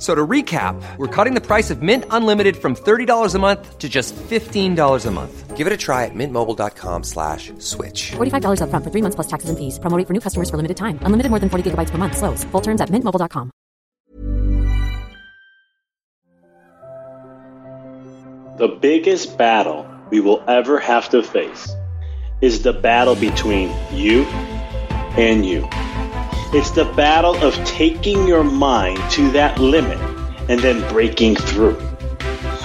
So to recap, we're cutting the price of Mint Unlimited from $30 a month to just $15 a month. Give it a try at mintmobile.com slash switch. $45 upfront for three months plus taxes and fees. Promoting for new customers for limited time. Unlimited more than 40 gigabytes per month. Slows. Full terms at mintmobile.com. The biggest battle we will ever have to face is the battle between you and you. It's the battle of taking your mind to that limit and then breaking through.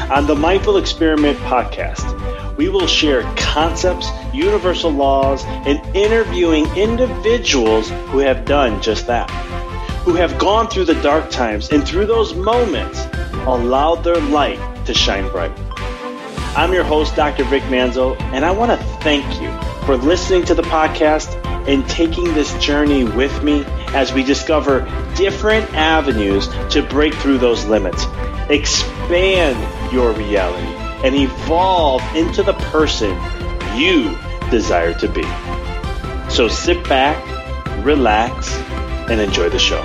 On the Mindful Experiment podcast, we will share concepts, universal laws, and interviewing individuals who have done just that, who have gone through the dark times and through those moments allowed their light to shine bright. I'm your host, Dr. Vic Manzo, and I want to thank you for listening to the podcast and taking this journey with me as we discover different avenues to break through those limits, expand your reality, and evolve into the person you desire to be. So sit back, relax, and enjoy the show.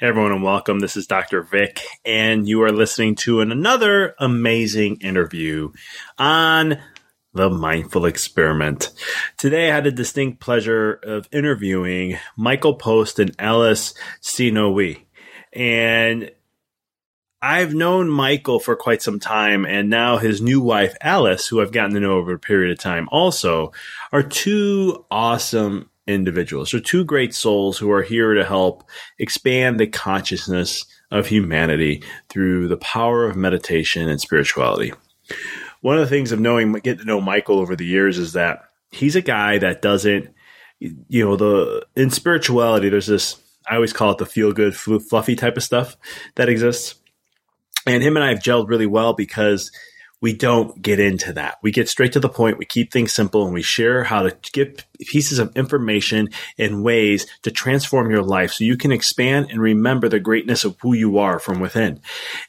Hey everyone, and welcome. This is Dr. Vic, and you are listening to an, another amazing interview on the Mindful Experiment. Today, I had the distinct pleasure of interviewing Michael Post and Alice Sinohui. And I've known Michael for quite some time, and now his new wife, Alice, who I've gotten to know over a period of time, also are two awesome individuals. They're two great souls who are here to help expand the consciousness of humanity through the power of meditation and spirituality. One of the things of knowing, getting to know Michael over the years is that he's a guy that doesn't, you know, the in spirituality, there's this, I always call it the feel good, fluffy type of stuff that exists. And him and I have gelled really well because we don't get into that. We get straight to the point. We keep things simple and we share how to get pieces of information and ways to transform your life so you can expand and remember the greatness of who you are from within.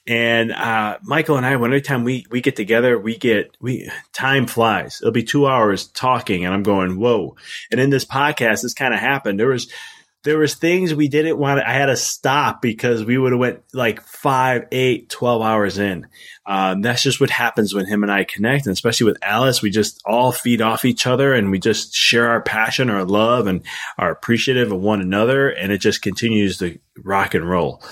And, uh, Michael and I, when every time we, we get together, we get, we, time flies. It'll be two hours talking and I'm going, whoa. And in this podcast, this kind of happened. There was, there was things we didn't want to, I had to stop because we would have went like five, eight, 12 hours in. Um, that's just what happens when him and I connect. And especially with Alice, we just all feed off each other and we just share our passion, our love and are appreciative of one another. And it just continues to rock and roll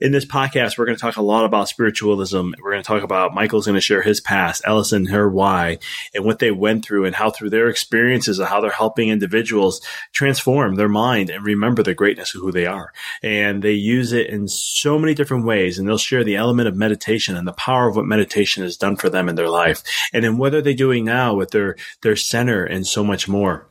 in this podcast, we're going to talk a lot about spiritualism. We're going to talk about Michael's going to share his past, Ellison, her why, and what they went through, and how through their experiences and how they're helping individuals transform their mind and remember the greatness of who they are. And they use it in so many different ways, and they'll share the element of meditation and the power of what meditation has done for them in their life, and then what are they doing now with their their center and so much more.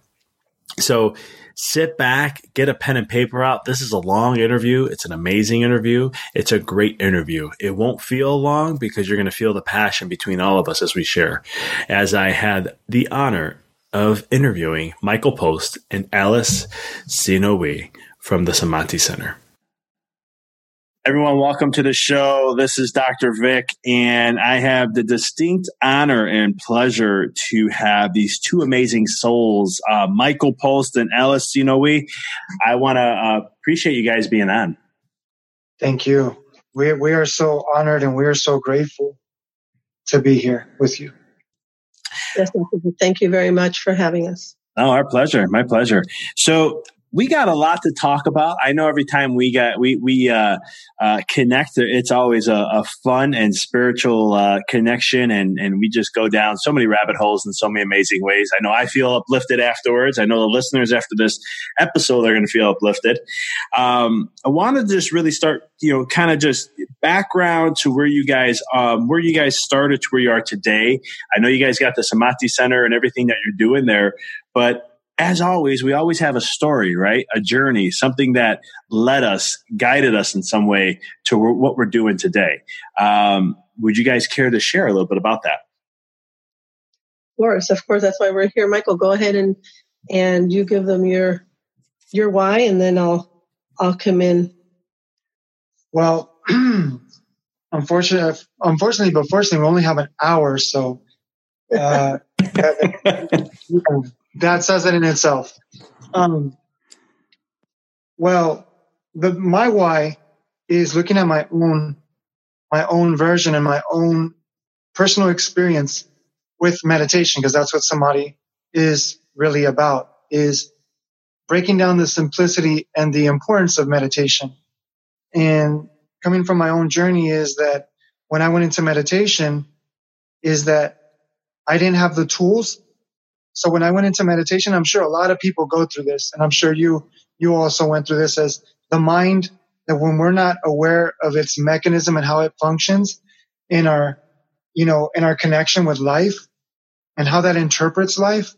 So sit back, get a pen and paper out. This is a long interview. It's an amazing interview. It's a great interview. It won't feel long because you're going to feel the passion between all of us as we share. As I had the honor of interviewing Michael Post and Alice Sinohui from the Samadhi Center. Everyone, welcome to the show. This is Dr. Vic, and I have the distinct honor and pleasure to have these two amazing souls, uh, Michael Post and Alice Sinohui. I want to uh, appreciate you guys being on. Thank you. We, we are so honored and we are so grateful to be here with you. Yes, thank you very much for having us. Oh, our pleasure. My pleasure. So we got a lot to talk about. I know every time we get we we uh, uh, connect, it's always a, a fun and spiritual uh, connection, and and we just go down so many rabbit holes in so many amazing ways. I know I feel uplifted afterwards. I know the listeners after this episode are going to feel uplifted. Um, I want to just really start, you know, kind of just background to where you guys um, where you guys started to where you are today. I know you guys got the Samadhi Center and everything that you're doing there, but as always, we always have a story, right? A journey, something that led us, guided us in some way to what we're doing today. Um, would you guys care to share a little bit about that? Of course, of course. That's why we're here. Michael, go ahead and and you give them your your why, and then I'll I'll come in. Well, unfortunately, unfortunately, but fortunately, we only have an hour, so uh, that says it in itself. Um, well, the, my why is looking at my own, my own version and my own personal experience with meditation, because that's what samadhi is really about, is breaking down the simplicity and the importance of meditation. And coming from my own journey is that when I went into meditation, is that I didn't have the tools so when I went into meditation, I'm sure a lot of people go through this, and I'm sure you you also went through this as the mind that when we're not aware of its mechanism and how it functions in our you know in our connection with life and how that interprets life,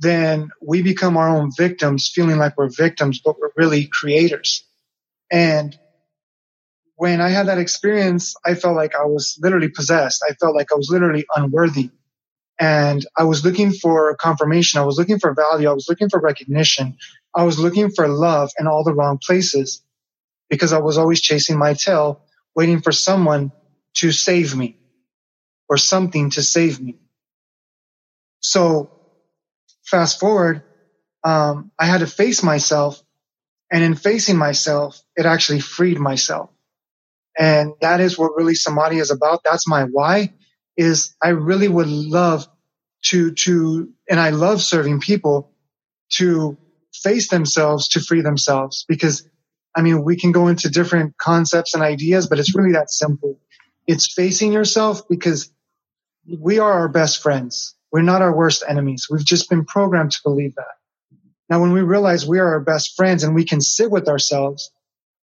then we become our own victims, feeling like we're victims, but we're really creators. And when I had that experience, I felt like I was literally possessed. I felt like I was literally unworthy and I was looking for confirmation. I was looking for value. I was looking for recognition. I was looking for love in all the wrong places because I was always chasing my tail, waiting for someone to save me or something to save me. So fast forward, um, I had to face myself and in facing myself, it actually freed myself. And that is what really samadhi is about. That's my why is I really would love to, to, and I love serving people to face themselves to free themselves because I mean, we can go into different concepts and ideas, but it's really that simple. It's facing yourself because we are our best friends. We're not our worst enemies. We've just been programmed to believe that. Now, when we realize we are our best friends and we can sit with ourselves,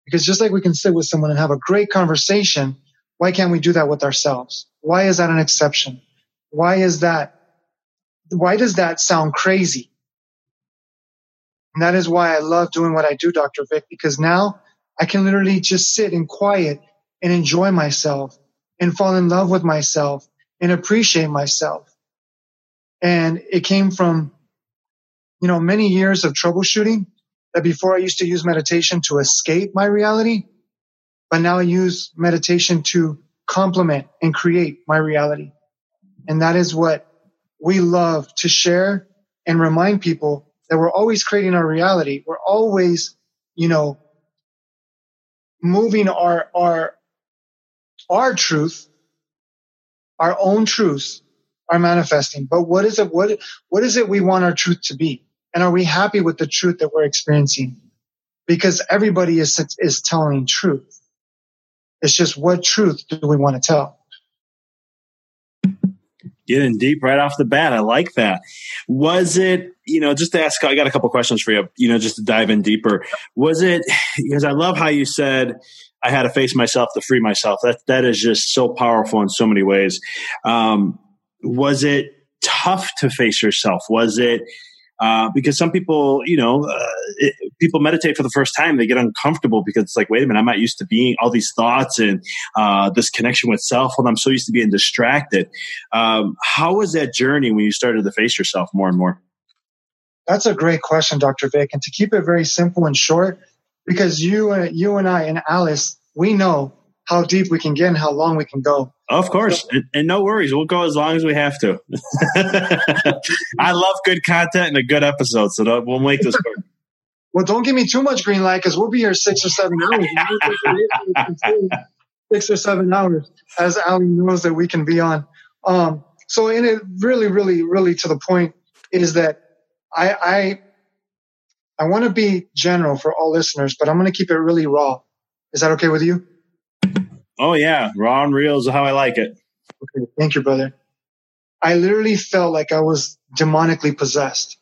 because just like we can sit with someone and have a great conversation, why can't we do that with ourselves? Why is that an exception? Why is that? Why does that sound crazy? And that is why I love doing what I do, Dr. Vic, because now I can literally just sit in quiet and enjoy myself and fall in love with myself and appreciate myself. And it came from, you know, many years of troubleshooting that before I used to use meditation to escape my reality, but now I use meditation to complement and create my reality. And that is what we love to share and remind people that we're always creating our reality. We're always, you know, moving our, our, our truth, our own truths are manifesting. But what is it? What, what is it we want our truth to be? And are we happy with the truth that we're experiencing? Because everybody is, is telling truth. It's just what truth do we want to tell? Getting deep right off the bat. I like that. Was it, you know, just to ask, I got a couple questions for you, you know, just to dive in deeper. Was it, because I love how you said, I had to face myself to free myself. That, that is just so powerful in so many ways. Um, was it tough to face yourself? Was it, Uh, because some people, you know, uh, it, people meditate for the first time, they get uncomfortable because it's like, wait a minute, I'm not used to being all these thoughts and uh, this connection with self, and I'm so used to being distracted. Um, how was that journey when you started to face yourself more and more? That's a great question, Dr. Vic. And to keep it very simple and short, because you and you and I and Alice, we know how deep we can get and how long we can go. Of course, and, and, no worries, we'll go as long as we have to. I love good content and a good episode, so we'll make this work. well, don't give me too much green light because we'll be here six or seven hours. six or seven hours, as Ali knows that we can be on. Um, so, in it, really, really, really, to the point is that I I, I want to be general for all listeners, but I'm going to keep it really raw. Is that okay with you? Oh yeah, raw and real is how I like it. Okay, thank you, brother. I literally felt like I was demonically possessed.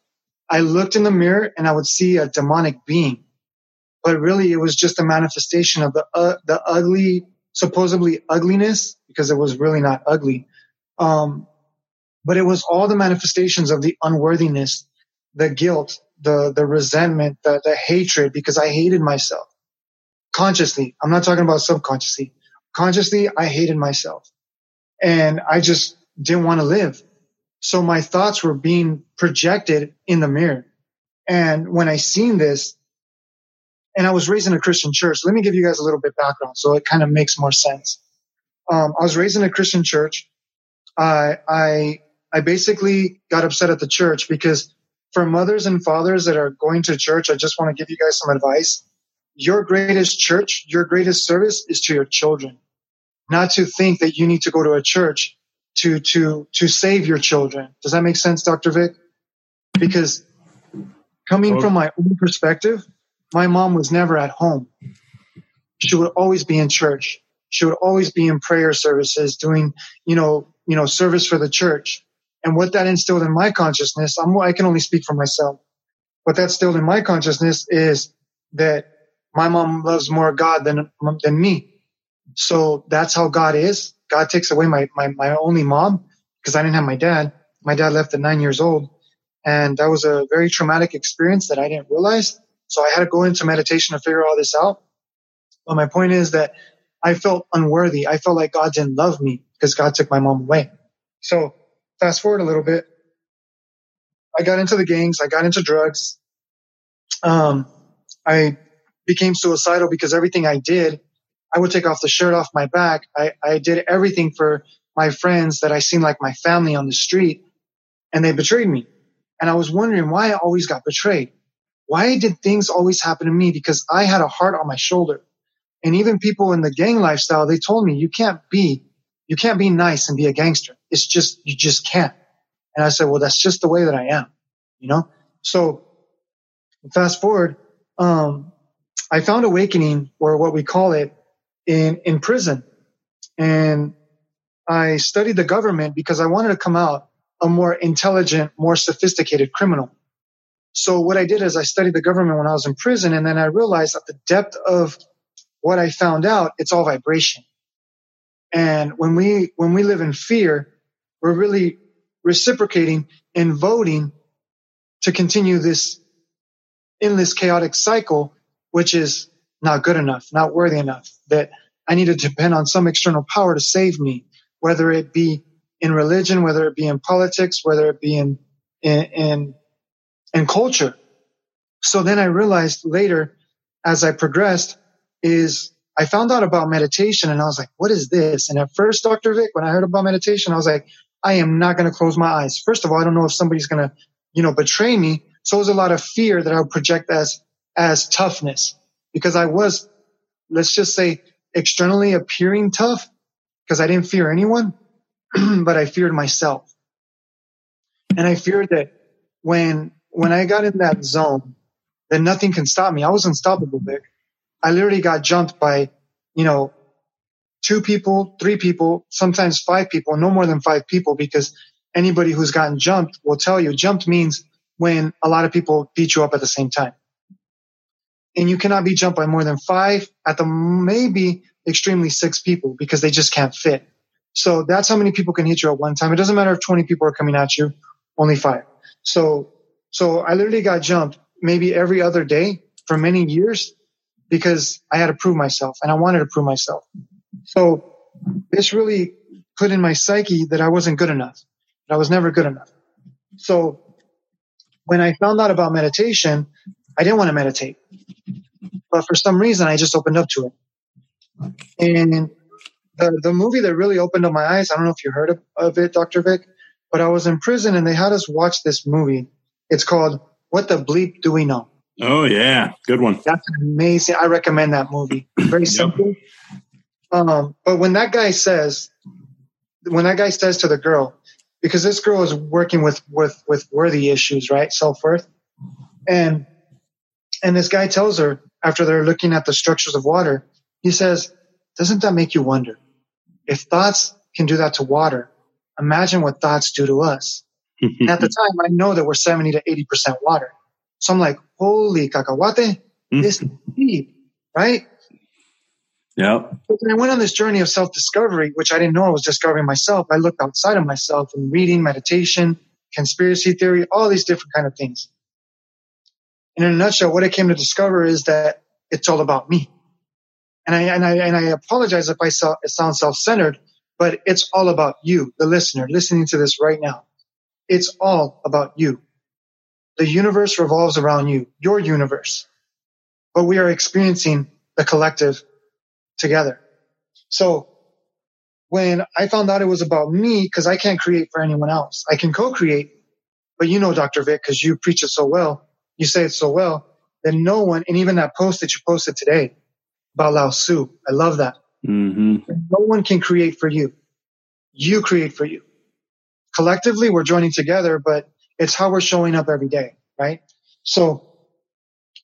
I looked in the mirror and I would see a demonic being, but really it was just a manifestation of the uh, the ugly, supposedly ugliness, because it was really not ugly. Um, but it was all the manifestations of the unworthiness, the guilt, the the resentment, the the hatred, because I hated myself consciously. I'm not talking about subconsciously consciously, I hated myself and I just didn't want to live. So my thoughts were being projected in the mirror. And when I seen this, and I was raised in a Christian church, let me give you guys a little bit background so it kind of makes more sense. Um, I was raised in a Christian church. I, I, I basically got upset at the church because for mothers and fathers that are going to church, I just want to give you guys some advice. Your greatest church, your greatest service is to your children not to think that you need to go to a church to to to save your children. Does that make sense, Dr. Vic? Because coming from my own perspective, my mom was never at home. She would always be in church. She would always be in prayer services, doing, you know, you know, service for the church. And what that instilled in my consciousness, I'm, I can only speak for myself. What that instilled in my consciousness is that my mom loves more God than, than me. So that's how God is. God takes away my, my, my only mom because I didn't have my dad. My dad left at nine years old. And that was a very traumatic experience that I didn't realize. So I had to go into meditation to figure all this out. But my point is that I felt unworthy. I felt like God didn't love me because God took my mom away. So fast forward a little bit. I got into the gangs. I got into drugs. Um, I became suicidal because everything I did I would take off the shirt off my back. I, I did everything for my friends that I seemed like my family on the street and they betrayed me. And I was wondering why I always got betrayed. Why did things always happen to me? Because I had a heart on my shoulder. And even people in the gang lifestyle, they told me you can't be, you can't be nice and be a gangster. It's just, you just can't. And I said, well, that's just the way that I am, you know? So fast forward, um, I found awakening or what we call it in, in prison. And I studied the government because I wanted to come out a more intelligent, more sophisticated criminal. So what I did is I studied the government when I was in prison and then I realized that the depth of what I found out, it's all vibration. And when we, when we live in fear, we're really reciprocating and voting to continue this endless chaotic cycle, which is not good enough, not worthy enough, that I need to depend on some external power to save me, whether it be in religion, whether it be in politics, whether it be in, in, in, in culture. So then I realized later as I progressed is I found out about meditation and I was like, what is this? And at first, Dr. Vic, when I heard about meditation, I was like, I am not going to close my eyes. First of all, I don't know if somebody's going to, you know, betray me. So it was a lot of fear that I would project as, as toughness because I was, let's just say, externally appearing tough because I didn't fear anyone, but I feared myself. And I feared that when, when I got in that zone, that nothing can stop me. I was unstoppable, Vic. I literally got jumped by, you know, two people, three people, sometimes five people, no more than five people, because anybody who's gotten jumped will tell you jumped means when a lot of people beat you up at the same time and you cannot be jumped by more than five at the maybe extremely six people because they just can't fit. So that's how many people can hit you at one time. It doesn't matter if 20 people are coming at you, only five. So, So I literally got jumped maybe every other day for many years because I had to prove myself and I wanted to prove myself. So this really put in my psyche that I wasn't good enough. That I was never good enough. So when I found out about meditation, I didn't want to meditate. But for some reason, I just opened up to it. And the, the movie that really opened up my eyes, I don't know if you heard of, of it, Dr. Vic, but I was in prison and they had us watch this movie. It's called What the Bleep Do We Know? Oh, yeah. Good one. That's amazing. I recommend that movie. Very simple. Um, but when that guy says, when that guy says to the girl, because this girl is working with with with worthy issues, right? Self worth, and and this guy tells her after they're looking at the structures of water, he says, "Doesn't that make you wonder if thoughts can do that to water? Imagine what thoughts do to us." and at the time, I know that we're seventy to eighty percent water, so I'm like, "Holy cacahuate, mm. this is deep, right?" Yeah. I went on this journey of self discovery, which I didn't know I was discovering myself, I looked outside of myself and reading, meditation, conspiracy theory, all these different kind of things. In a nutshell, what I came to discover is that it's all about me. And I, and I, and I apologize if I sound self centered, but it's all about you, the listener, listening to this right now. It's all about you. The universe revolves around you, your universe. But we are experiencing the collective together. So when I found out it was about me, because I can't create for anyone else, I can co-create, but you know, Dr. Vic, because you preach it so well, you say it so well, that no one, and even that post that you posted today about Lao Tzu, I love that. Mm-hmm. No one can create for you. You create for you. Collectively, we're joining together, but it's how we're showing up every day, right? So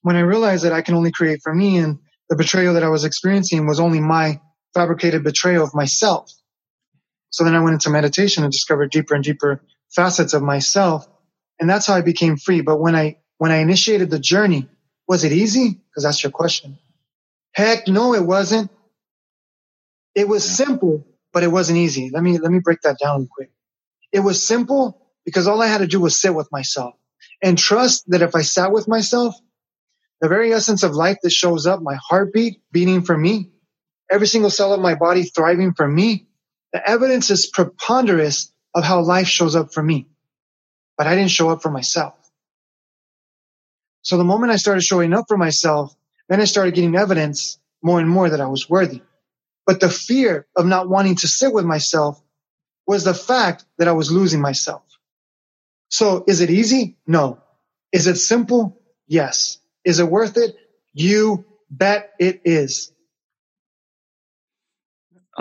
when I realized that I can only create for me and the betrayal that I was experiencing was only my fabricated betrayal of myself. So then I went into meditation and discovered deeper and deeper facets of myself. And that's how I became free. But when I, when I initiated the journey, was it easy? Because that's your question. Heck no, it wasn't. It was simple, but it wasn't easy. Let me, let me break that down quick. It was simple because all I had to do was sit with myself and trust that if I sat with myself, the very essence of life that shows up, my heartbeat beating for me, every single cell of my body thriving for me, the evidence is preponderous of how life shows up for me. But I didn't show up for myself. So the moment I started showing up for myself, then I started getting evidence more and more that I was worthy. But the fear of not wanting to sit with myself was the fact that I was losing myself. So is it easy? No. Is it simple? Yes. Is it worth it? You bet it is.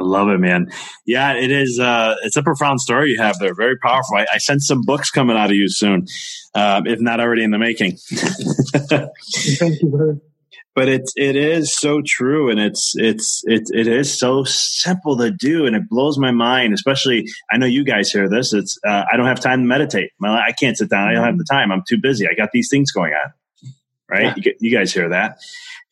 I love it, man. Yeah, it is. Uh, it's a profound story you have there. Very powerful. I, I sense some books coming out of you soon, um, if not already in the making. Thank you, brother. But it's it is so true, and it's it's it it is so simple to do, and it blows my mind. Especially, I know you guys hear this. It's uh, I don't have time to meditate. I can't sit down. I don't have the time. I'm too busy. I got these things going on right? Yeah. You, you, guys hear that.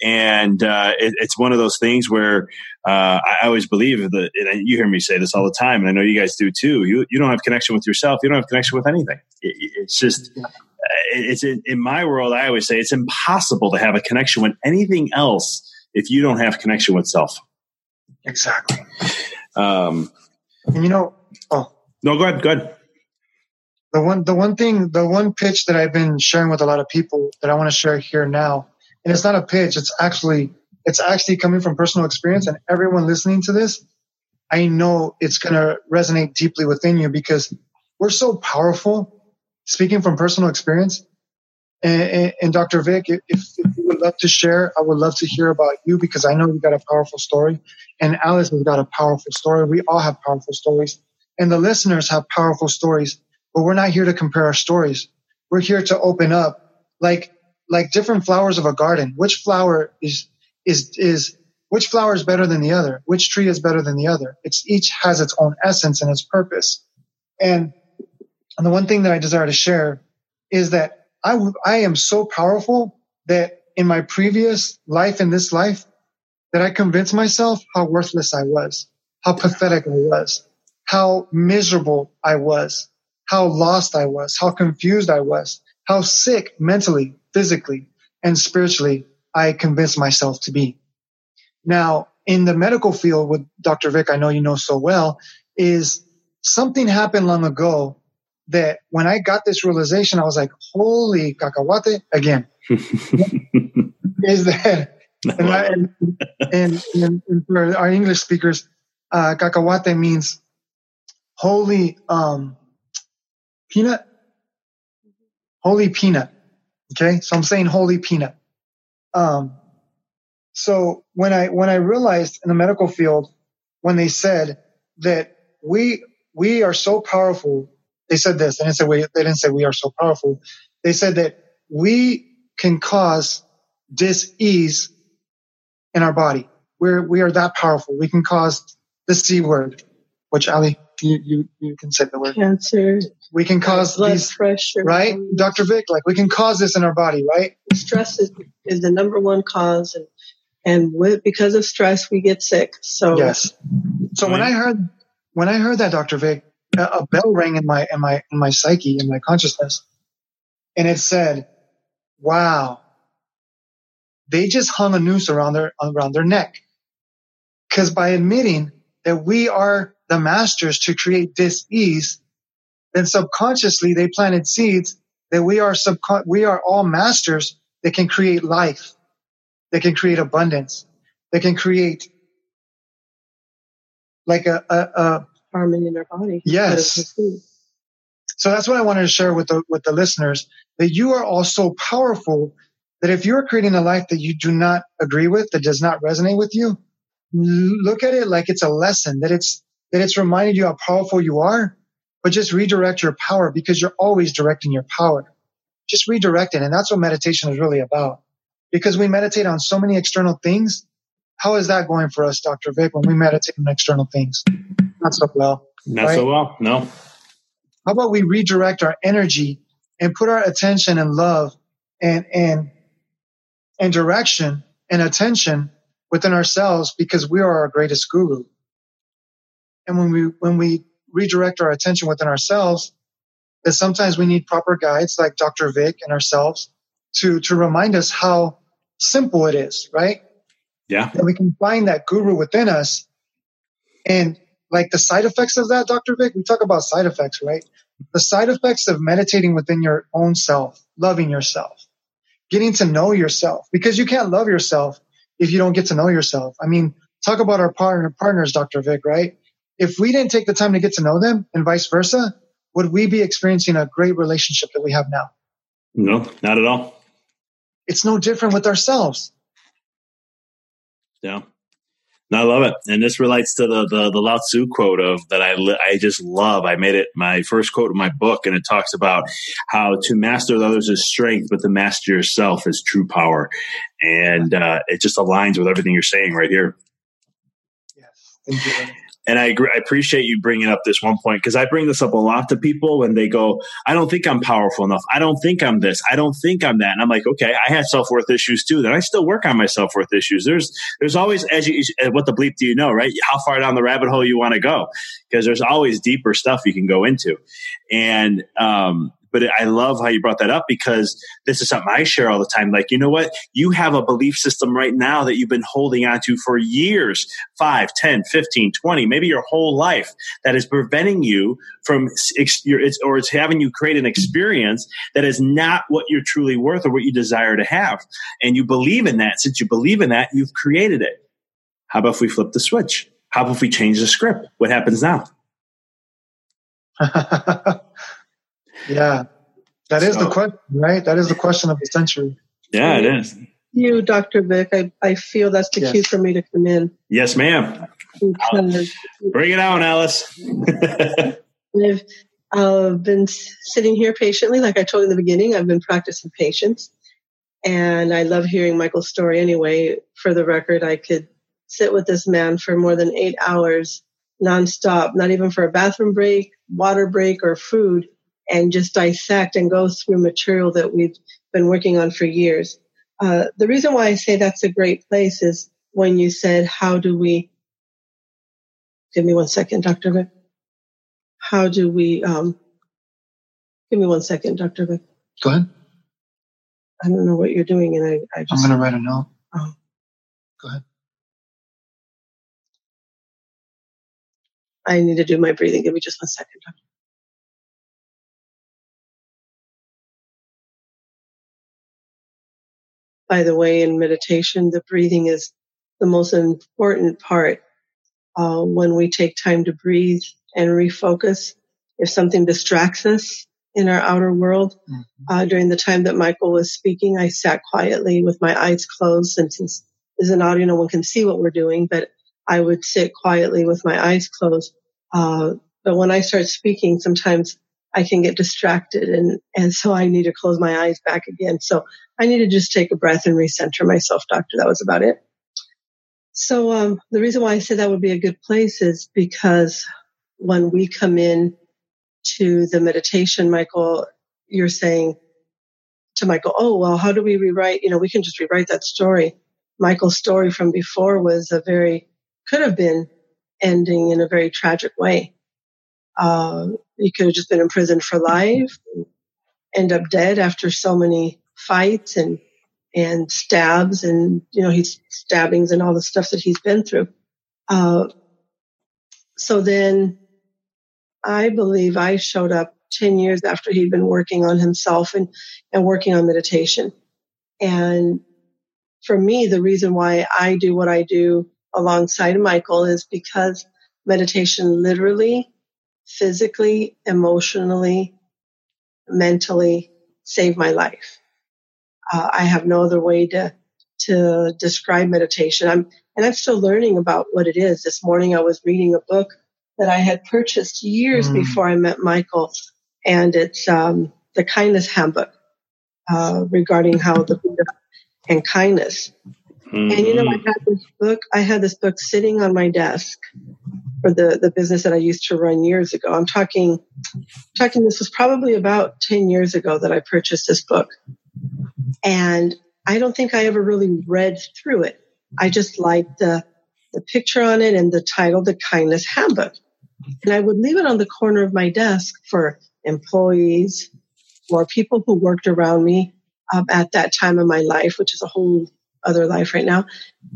And uh, it, it's one of those things where uh, I always believe that, and you hear me say this all the time, and I know you guys do too. You, you don't have connection with yourself, you don't have connection with anything. It, it's just, it's in, in my world, I always say it's impossible to have a connection with anything else if you don't have connection with self. Exactly. Um, and you know, oh. No, go ahead, go ahead the one the one thing the one pitch that I've been sharing with a lot of people that I want to share here now, and it's not a pitch, it's actually it's actually coming from personal experience and everyone listening to this, I know it's going to resonate deeply within you because we're so powerful. Speaking from personal experience, and, and, and Dr. Vic, if, if, you would love to share, I would love to hear about you because I know you've got a powerful story, and Alice has got a powerful story. We all have powerful stories, and the listeners have powerful stories but we're not here to compare our stories. We're here to open up like, like different flowers of a garden. Which flower is, is, is, which flower is better than the other? Which tree is better than the other? It's each has its own essence and its purpose. And, and the one thing that I desire to share is that I, I am so powerful that in my previous life, in this life, that I convinced myself how worthless I was, how pathetic I was, how miserable I was, how lost I was, how confused I was, how sick mentally, physically, and spiritually I convinced myself to be. Now, in the medical field with Dr. Vic, I know you know so well, is something happened long ago that when I got this realization, I was like, holy cacahuate again. is that, and, I, and, and, and, for our English speakers, uh, cacahuate means holy, um, peanut, holy peanut. Okay. So I'm saying holy peanut. Um, so when I, when I realized in the medical field, when they said that we, we are so powerful they said this. They didn't say we, they didn't say we are so powerful. They said that we can cause dis-ease in our body. We're, we are that powerful. We can cause the C word, which Ali, you, you, you can say the word. Cancer. We can cause blood these, pressure. right? Dr. Vic, like we can cause this in our body, right? Stress is, is the number one cause. And, and with, because of stress, we get sick. So yes. So right. when I heard, when I heard that, Dr. Vic, a bell rang in my in my in my psyche in my consciousness and it said wow they just hung a noose around their around their neck because by admitting that we are the masters to create dis-ease then subconsciously they planted seeds that we are subcon- we are all masters that can create life that can create abundance that can create like a, a, a harmony in our body. Yes. So that's what I wanted to share with the with the listeners that you are all so powerful that if you're creating a life that you do not agree with, that does not resonate with you, look at it like it's a lesson that it's that it's reminding you how powerful you are, but just redirect your power because you're always directing your power. Just redirect it. And that's what meditation is really about. Because we meditate on so many external things. How is that going for us, Dr. Vic, when we meditate on external things? not so well. Not right? so well. No. How about we redirect our energy and put our attention and love and and and direction and attention within ourselves because we are our greatest guru. And when we when we redirect our attention within ourselves, that sometimes we need proper guides like Dr. Vic and ourselves to to remind us how simple it is, right? Yeah. That we can find that guru within us and like the side effects of that, Dr. Vic, we talk about side effects, right? The side effects of meditating within your own self, loving yourself, getting to know yourself, because you can't love yourself if you don't get to know yourself. I mean, talk about our partner, partners, Dr. Vic, right? If we didn't take the time to get to know them and vice versa, would we be experiencing a great relationship that we have now? No, not at all. It's no different with ourselves. Yeah. No, I love it, and this relates to the the, the Lao Tzu quote of that I li- I just love. I made it my first quote in my book, and it talks about how to master others is strength, but to master yourself is true power, and uh, it just aligns with everything you're saying right here. Yes, thank you and I agree, I appreciate you bringing up this one point because I bring this up a lot to people when they go, I don't think I'm powerful enough. I don't think I'm this. I don't think I'm that. And I'm like, okay, I had self worth issues too. Then I still work on my self worth issues. There's, there's always, as you, what the bleep do you know, right? How far down the rabbit hole you want to go? Because there's always deeper stuff you can go into. And, um, but I love how you brought that up because this is something I share all the time. Like, you know what? You have a belief system right now that you've been holding on to for years 5, 10, 15, 20, maybe your whole life that is preventing you from, or it's having you create an experience that is not what you're truly worth or what you desire to have. And you believe in that. Since you believe in that, you've created it. How about if we flip the switch? How about if we change the script? What happens now? Yeah, that is so, the question, right? That is the question of the century. Yeah, it is. You, Dr. Vic, I, I feel that's the yes. cue for me to come in. Yes, ma'am. Because Bring it on, Alice. I've uh, been sitting here patiently, like I told you in the beginning. I've been practicing patience, and I love hearing Michael's story. Anyway, for the record, I could sit with this man for more than eight hours nonstop, not even for a bathroom break, water break, or food and just dissect and go through material that we've been working on for years. Uh, the reason why I say that's a great place is when you said, how do we, give me one second, Dr. Vic. How do we, um, give me one second, Dr. Vic. Go ahead. I don't know what you're doing, and I, I just. I'm going to write a note. Oh. Go ahead. I need to do my breathing. Give me just one second. By the way, in meditation, the breathing is the most important part. Uh, when we take time to breathe and refocus, if something distracts us in our outer world, Mm-hmm. uh, during the time that Michael was speaking, I sat quietly with my eyes closed. And since there's an audio, no one can see what we're doing, but I would sit quietly with my eyes closed. Uh, but when I start speaking, sometimes I can get distracted and, and so I need to close my eyes back again. So I need to just take a breath and recenter myself, doctor. That was about it. So, um, the reason why I said that would be a good place is because when we come in to the meditation, Michael, you're saying to Michael, oh, well, how do we rewrite? You know, we can just rewrite that story. Michael's story from before was a very, could have been ending in a very tragic way. Uh, he could have just been in prison for life, end up dead after so many fights and and stabs and you know he's stabbings and all the stuff that he's been through. Uh, so then, I believe I showed up ten years after he'd been working on himself and and working on meditation. And for me, the reason why I do what I do alongside Michael is because meditation literally physically, emotionally, mentally saved my life. Uh, I have no other way to to describe meditation. I'm and I'm still learning about what it is. This morning I was reading a book that I had purchased years Mm. before I met Michael, and it's um, the Kindness Handbook uh, regarding how the Buddha and kindness. And you know, I Mhm. had this book. I had this book sitting on my desk for the the business that I used to run years ago. I'm talking, talking. This was probably about ten years ago that I purchased this book, and I don't think I ever really read through it. I just liked the the picture on it and the title, "The Kindness Handbook," and I would leave it on the corner of my desk for employees or people who worked around me um, at that time of my life, which is a whole other life right now.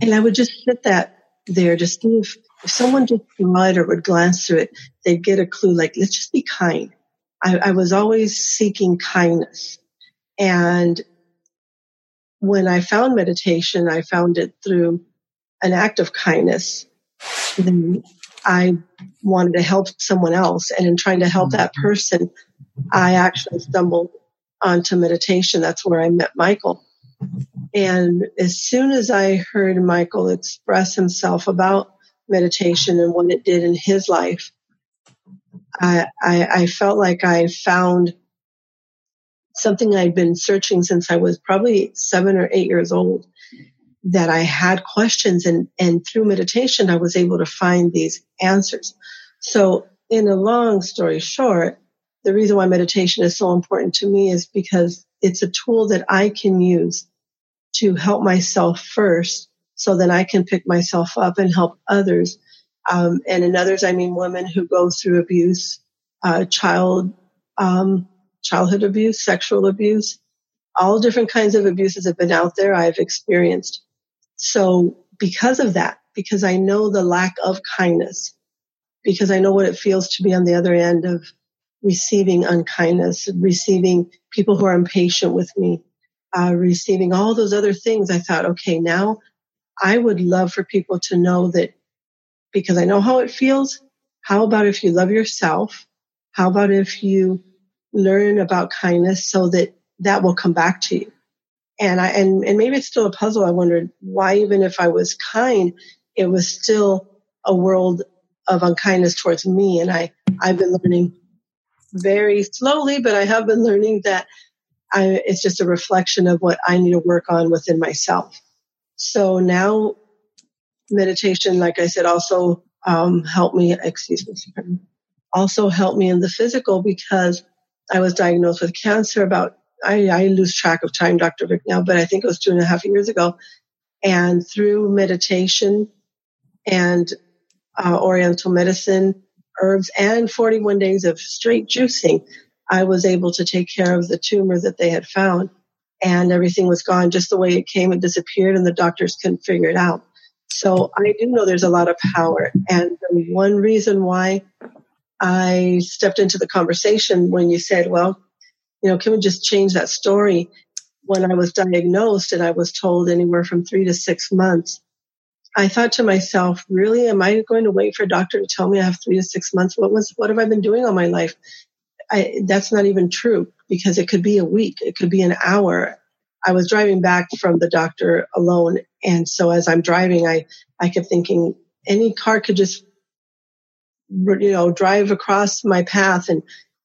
And I would just sit that there to see if, if someone just saw it or would glance through it, they'd get a clue like, let's just be kind. I, I was always seeking kindness. And when I found meditation, I found it through an act of kindness. Then I wanted to help someone else. And in trying to help mm-hmm. that person, I actually stumbled onto meditation. That's where I met Michael. And as soon as I heard Michael express himself about meditation and what it did in his life, I, I, I felt like I found something I'd been searching since I was probably seven or eight years old that I had questions and, and through meditation, I was able to find these answers. So in a long story short, the reason why meditation is so important to me is because it's a tool that I can use to help myself first so that I can pick myself up and help others. Um, and in others, I mean women who go through abuse, uh, child, um, childhood abuse, sexual abuse, all different kinds of abuses have been out there. I've experienced. So because of that, because I know the lack of kindness, because I know what it feels to be on the other end of receiving unkindness, receiving people who are impatient with me, uh, receiving all those other things, I thought, okay, now I would love for people to know that because I know how it feels. How about if you love yourself? How about if you learn about kindness so that that will come back to you? And I, and, and maybe it's still a puzzle. I wondered why, even if I was kind, it was still a world of unkindness towards me. And I, I've been learning very slowly, but I have been learning that I, it's just a reflection of what I need to work on within myself. So now meditation, like I said, also um, helped me, excuse me, also helped me in the physical because I was diagnosed with cancer about, I, I lose track of time, Dr. Vic now, but I think it was two and a half years ago. And through meditation and uh, Oriental medicine, herbs, and 41 days of straight juicing, I was able to take care of the tumor that they had found. and everything was gone just the way it came. It disappeared and the doctors couldn't figure it out. So I do know there's a lot of power. And one reason why I stepped into the conversation when you said, well, you know, can we just change that story? When I was diagnosed and I was told anywhere from three to six months, I thought to myself, really, am I going to wait for a doctor to tell me I have three to six months? What was, what have I been doing all my life? I, that's not even true because it could be a week. It could be an hour. I was driving back from the doctor alone. And so as I'm driving, I, I kept thinking any car could just, you know, drive across my path and,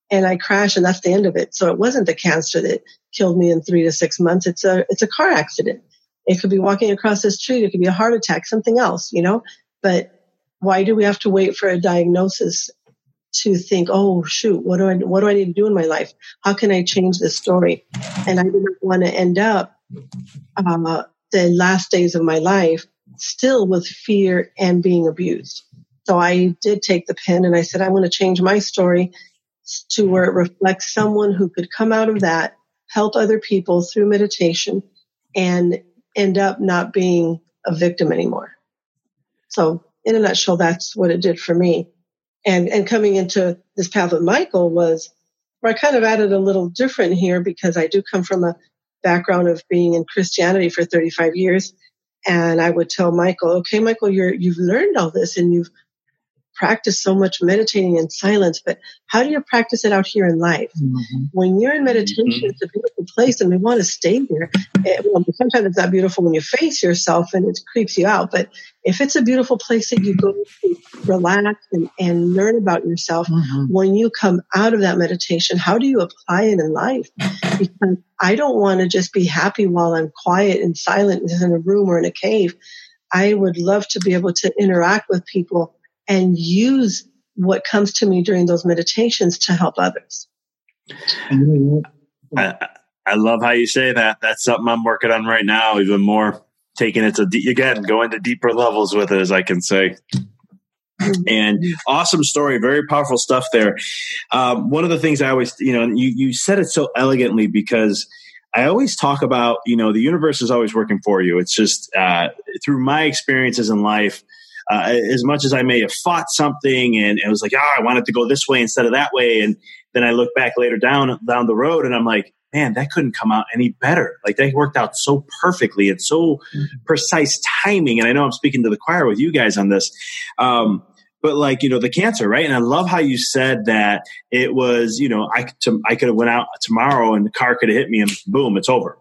and I crash and that's the end of it. So it wasn't the cancer that killed me in three to six months. It's a, it's a car accident. It could be walking across the street. It could be a heart attack, something else, you know, but why do we have to wait for a diagnosis to think, oh shoot, what do I what do I need to do in my life? How can I change this story? And I didn't want to end up uh, the last days of my life still with fear and being abused. So I did take the pen and I said, I want to change my story to where it reflects someone who could come out of that, help other people through meditation, and end up not being a victim anymore. So in a nutshell, that's what it did for me. And, and coming into this path with Michael was where I kind of added a little different here because I do come from a background of being in Christianity for 35 years. And I would tell Michael, okay, Michael, you're, you've learned all this and you've practice so much meditating in silence, but how do you practice it out here in life? Mm-hmm. When you're in meditation, mm-hmm. it's a beautiful place and we want to stay there. It, well, sometimes it's not beautiful when you face yourself and it creeps you out, but if it's a beautiful place that you go to relax and, and learn about yourself, mm-hmm. when you come out of that meditation, how do you apply it in life? Because I don't want to just be happy while I'm quiet and silent in a room or in a cave. I would love to be able to interact with people and use what comes to me during those meditations to help others. I, I love how you say that. That's something I'm working on right now, even more taking it to de- again, going to deeper levels with it, as I can say. And awesome story, very powerful stuff there. Um, one of the things I always, you know, you, you said it so elegantly because I always talk about, you know, the universe is always working for you. It's just uh, through my experiences in life, uh, as much as I may have fought something and it was like, ah, oh, I wanted to go this way instead of that way. And then I look back later down, down the road and I'm like, man, that couldn't come out any better. Like that worked out so perfectly and so mm-hmm. precise timing. And I know I'm speaking to the choir with you guys on this. Um, but like you know the cancer right and i love how you said that it was you know i, to, I could have went out tomorrow and the car could have hit me and boom it's over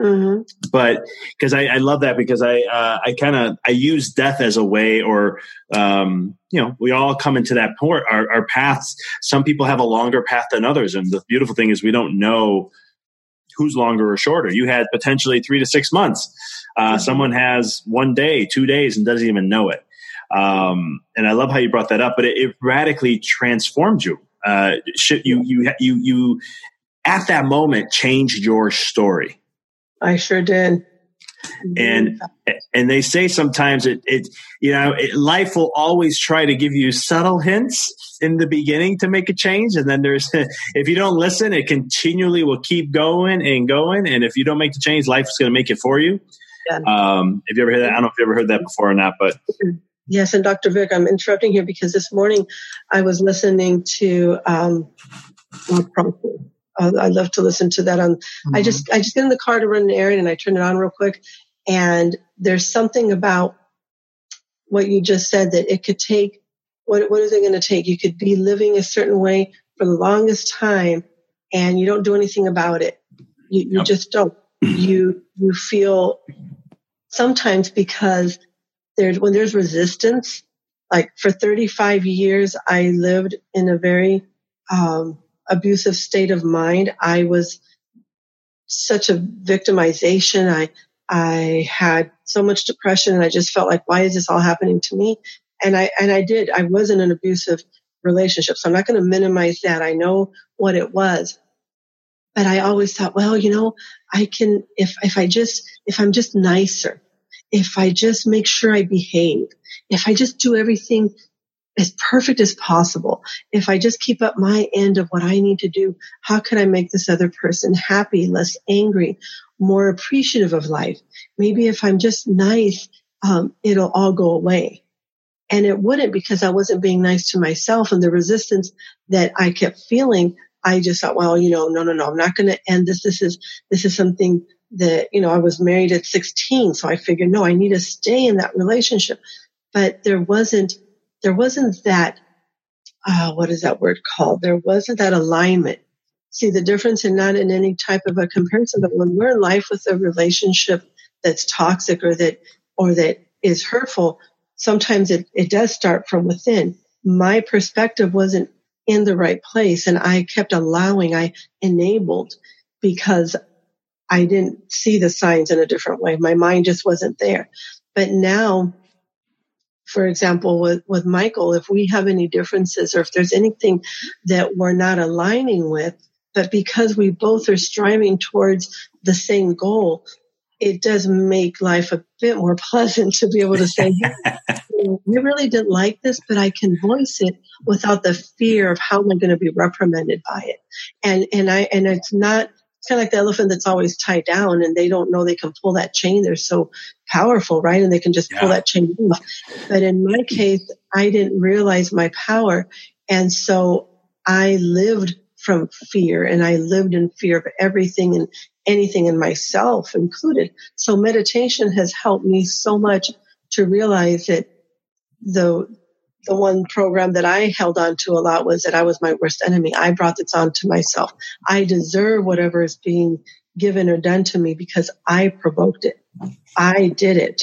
Mm-hmm. But because I, I, love that because I uh, I kind of I use death as a way, or um, you know, we all come into that point. Our, our paths. Some people have a longer path than others, and the beautiful thing is we don't know who's longer or shorter. You had potentially three to six months. Uh, mm-hmm. Someone has one day, two days, and doesn't even know it. Um, and I love how you brought that up, but it, it radically transformed you. Uh, you you you you at that moment changed your story I sure did. And and they say sometimes it it you know it, life will always try to give you subtle hints in the beginning to make a change, and then there's if you don't listen, it continually will keep going and going, and if you don't make the change, life is going to make it for you. Yeah. Um, have you ever heard that? I don't know if you ever heard that before or not, but yes. And Dr. Vic, I'm interrupting here because this morning I was listening to um, uh, I love to listen to that on, mm-hmm. I just, I just get in the car to run an errand and I turn it on real quick. And there's something about what you just said that it could take, what, what is it going to take? You could be living a certain way for the longest time and you don't do anything about it. You, you yep. just don't. You, you feel sometimes because there's, when there's resistance, like for 35 years, I lived in a very, um, abusive state of mind. I was such a victimization. I, I had so much depression and I just felt like, why is this all happening to me? And I, and I did. I was in an abusive relationship. So I'm not going to minimize that. I know what it was. But I always thought, well, you know, I can, if, if I just, if I'm just nicer, if I just make sure I behave, if I just do everything as perfect as possible. If I just keep up my end of what I need to do, how can I make this other person happy, less angry, more appreciative of life? Maybe if I'm just nice, um, it'll all go away. And it wouldn't because I wasn't being nice to myself and the resistance that I kept feeling. I just thought, well, you know, no, no, no, I'm not going to end this. This is, this is something that, you know, I was married at 16. So I figured, no, I need to stay in that relationship. But there wasn't there wasn't that, uh, what is that word called? There wasn't that alignment. See the difference in not in any type of a comparison, but when we're in life with a relationship that's toxic or that, or that is hurtful, sometimes it, it does start from within. My perspective wasn't in the right place and I kept allowing, I enabled because I didn't see the signs in a different way. My mind just wasn't there. But now for example, with, with Michael, if we have any differences or if there's anything that we're not aligning with, but because we both are striving towards the same goal, it does make life a bit more pleasant to be able to say, hey, we really didn't like this, but I can voice it without the fear of how am I going to be reprimanded by it. And, and I, and it's not, it's kind of like the elephant that's always tied down and they don't know they can pull that chain. They're so powerful, right? And they can just yeah. pull that chain off. But in my case, I didn't realize my power. And so I lived from fear and I lived in fear of everything and anything in myself included. So meditation has helped me so much to realize that the the one program that I held on to a lot was that I was my worst enemy. I brought this on to myself. I deserve whatever is being given or done to me because I provoked it. I did it.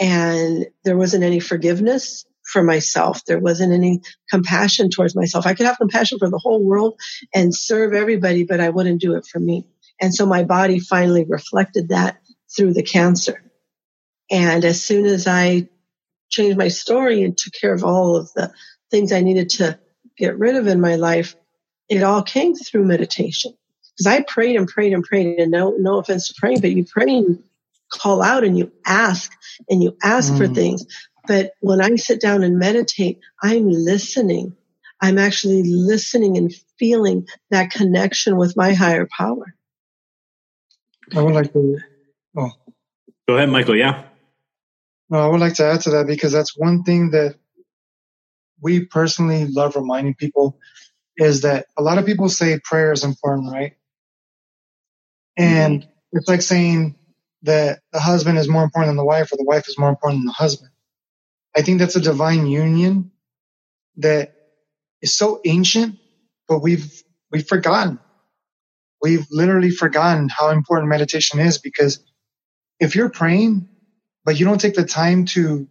And there wasn't any forgiveness for myself. There wasn't any compassion towards myself. I could have compassion for the whole world and serve everybody, but I wouldn't do it for me. And so my body finally reflected that through the cancer. And as soon as I changed my story and took care of all of the things I needed to get rid of in my life, it all came through meditation. Because I prayed and prayed and prayed, and no, no offense to praying, but you pray and call out and you ask and you ask mm. for things. But when I sit down and meditate, I'm listening. I'm actually listening and feeling that connection with my higher power. I would like to. Oh. Go ahead, Michael. Yeah. No, I would like to add to that because that's one thing that we personally love reminding people is that a lot of people say prayer is important, right? And mm-hmm. it's like saying that the husband is more important than the wife or the wife is more important than the husband. I think that's a divine union that is so ancient, but we've, we've forgotten. We've literally forgotten how important meditation is because if you're praying but you don't take the time to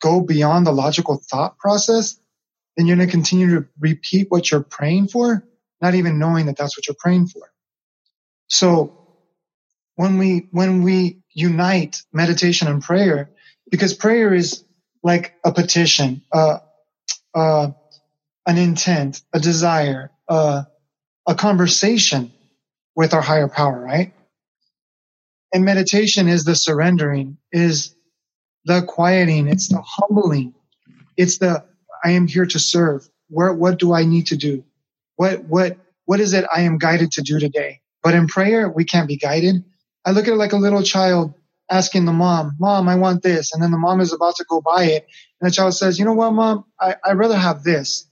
go beyond the logical thought process, then you're going to continue to repeat what you're praying for, not even knowing that that's what you're praying for. So when we, when we unite meditation and prayer, because prayer is like a petition, uh, uh, an intent, a desire, uh, a conversation with our higher power, right? And meditation is the surrendering, is the quieting, it's the humbling, it's the I am here to serve. Where what do I need to do? What what what is it I am guided to do today? But in prayer, we can't be guided. I look at it like a little child asking the mom, Mom, I want this. And then the mom is about to go buy it. And the child says, You know what, mom, I, I'd rather have this.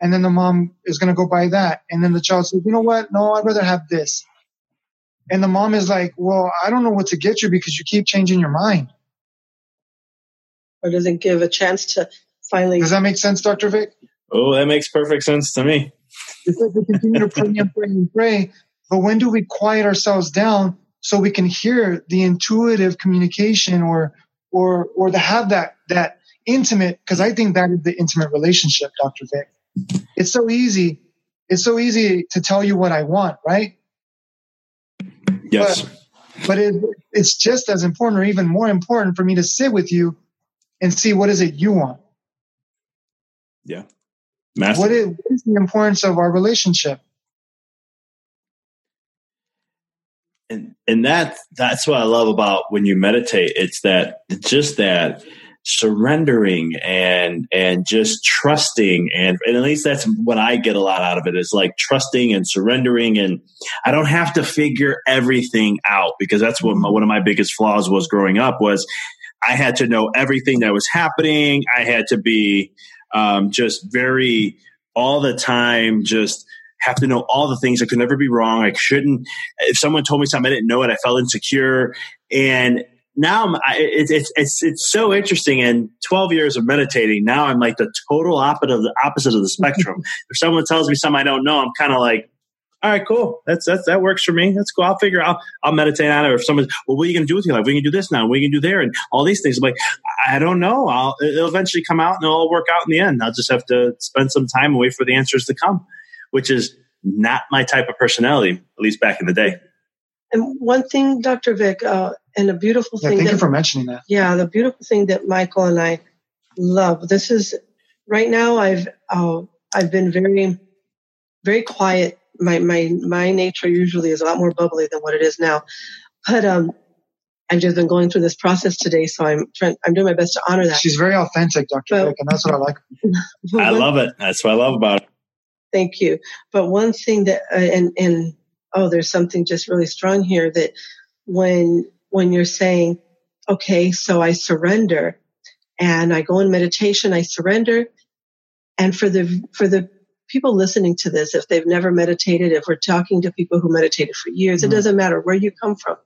And then the mom is going to go buy that. And then the child says, You know what? No, I'd rather have this. And the mom is like, Well, I don't know what to get you because you keep changing your mind or does it give a chance to finally? Does that make sense, Dr. Vic? Oh, that makes perfect sense to me. Because we continue to pray and pray and pray, but when do we quiet ourselves down so we can hear the intuitive communication or or or to have that that intimate? Because I think that is the intimate relationship, Dr. Vic. It's so easy. It's so easy to tell you what I want, right? Yes. But, but it, it's just as important or even more important for me to sit with you and see what is it you want. Yeah. What is, what is the importance of our relationship? And and that that's what I love about when you meditate. It's that it's just that surrendering and and just trusting and, and at least that's what I get a lot out of it. it is like trusting and surrendering and I don't have to figure everything out because that's what my, one of my biggest flaws was growing up was I had to know everything that was happening I had to be um, just very all the time just have to know all the things. I could never be wrong. I shouldn't. If someone told me something I didn't know it, I felt insecure. And now I'm, I, it's, it's, it's, it's so interesting. And 12 years of meditating, now I'm like the total opposite of the opposite of the spectrum. if someone tells me something I don't know, I'm kind of like, all right, cool. That's, that's, that works for me. That's cool. I'll figure out, I'll meditate on it. Or if someone's, well, what are you going to do with your life? We can do this now. What are you do there? And all these things. I'm like, I don't know. I'll, it'll eventually come out and it'll all work out in the end. I'll just have to spend some time and wait for the answers to come, which is not my type of personality, at least back in the day. And one thing, Dr. Vic, uh, and a beautiful Yeah, thing. thank that, you for mentioning that. Yeah, the beautiful thing that Michael and I love. This is right now. I've uh, I've been very very quiet. My my my nature usually is a lot more bubbly than what it is now, but um, I've just been going through this process today, so I'm trying. I'm doing my best to honor that. She's very authentic, Dr. But- Vic, and that's what I like. I love it. That's what I love about it. Thank you. But one thing that, uh, and, and, oh, there's something just really strong here that when, when you're saying, okay, so I surrender and I go in meditation, I surrender. And for the, for the people listening to this, if they've never meditated, if we're talking to people who meditated for years, Mhm. it doesn't matter where you come from.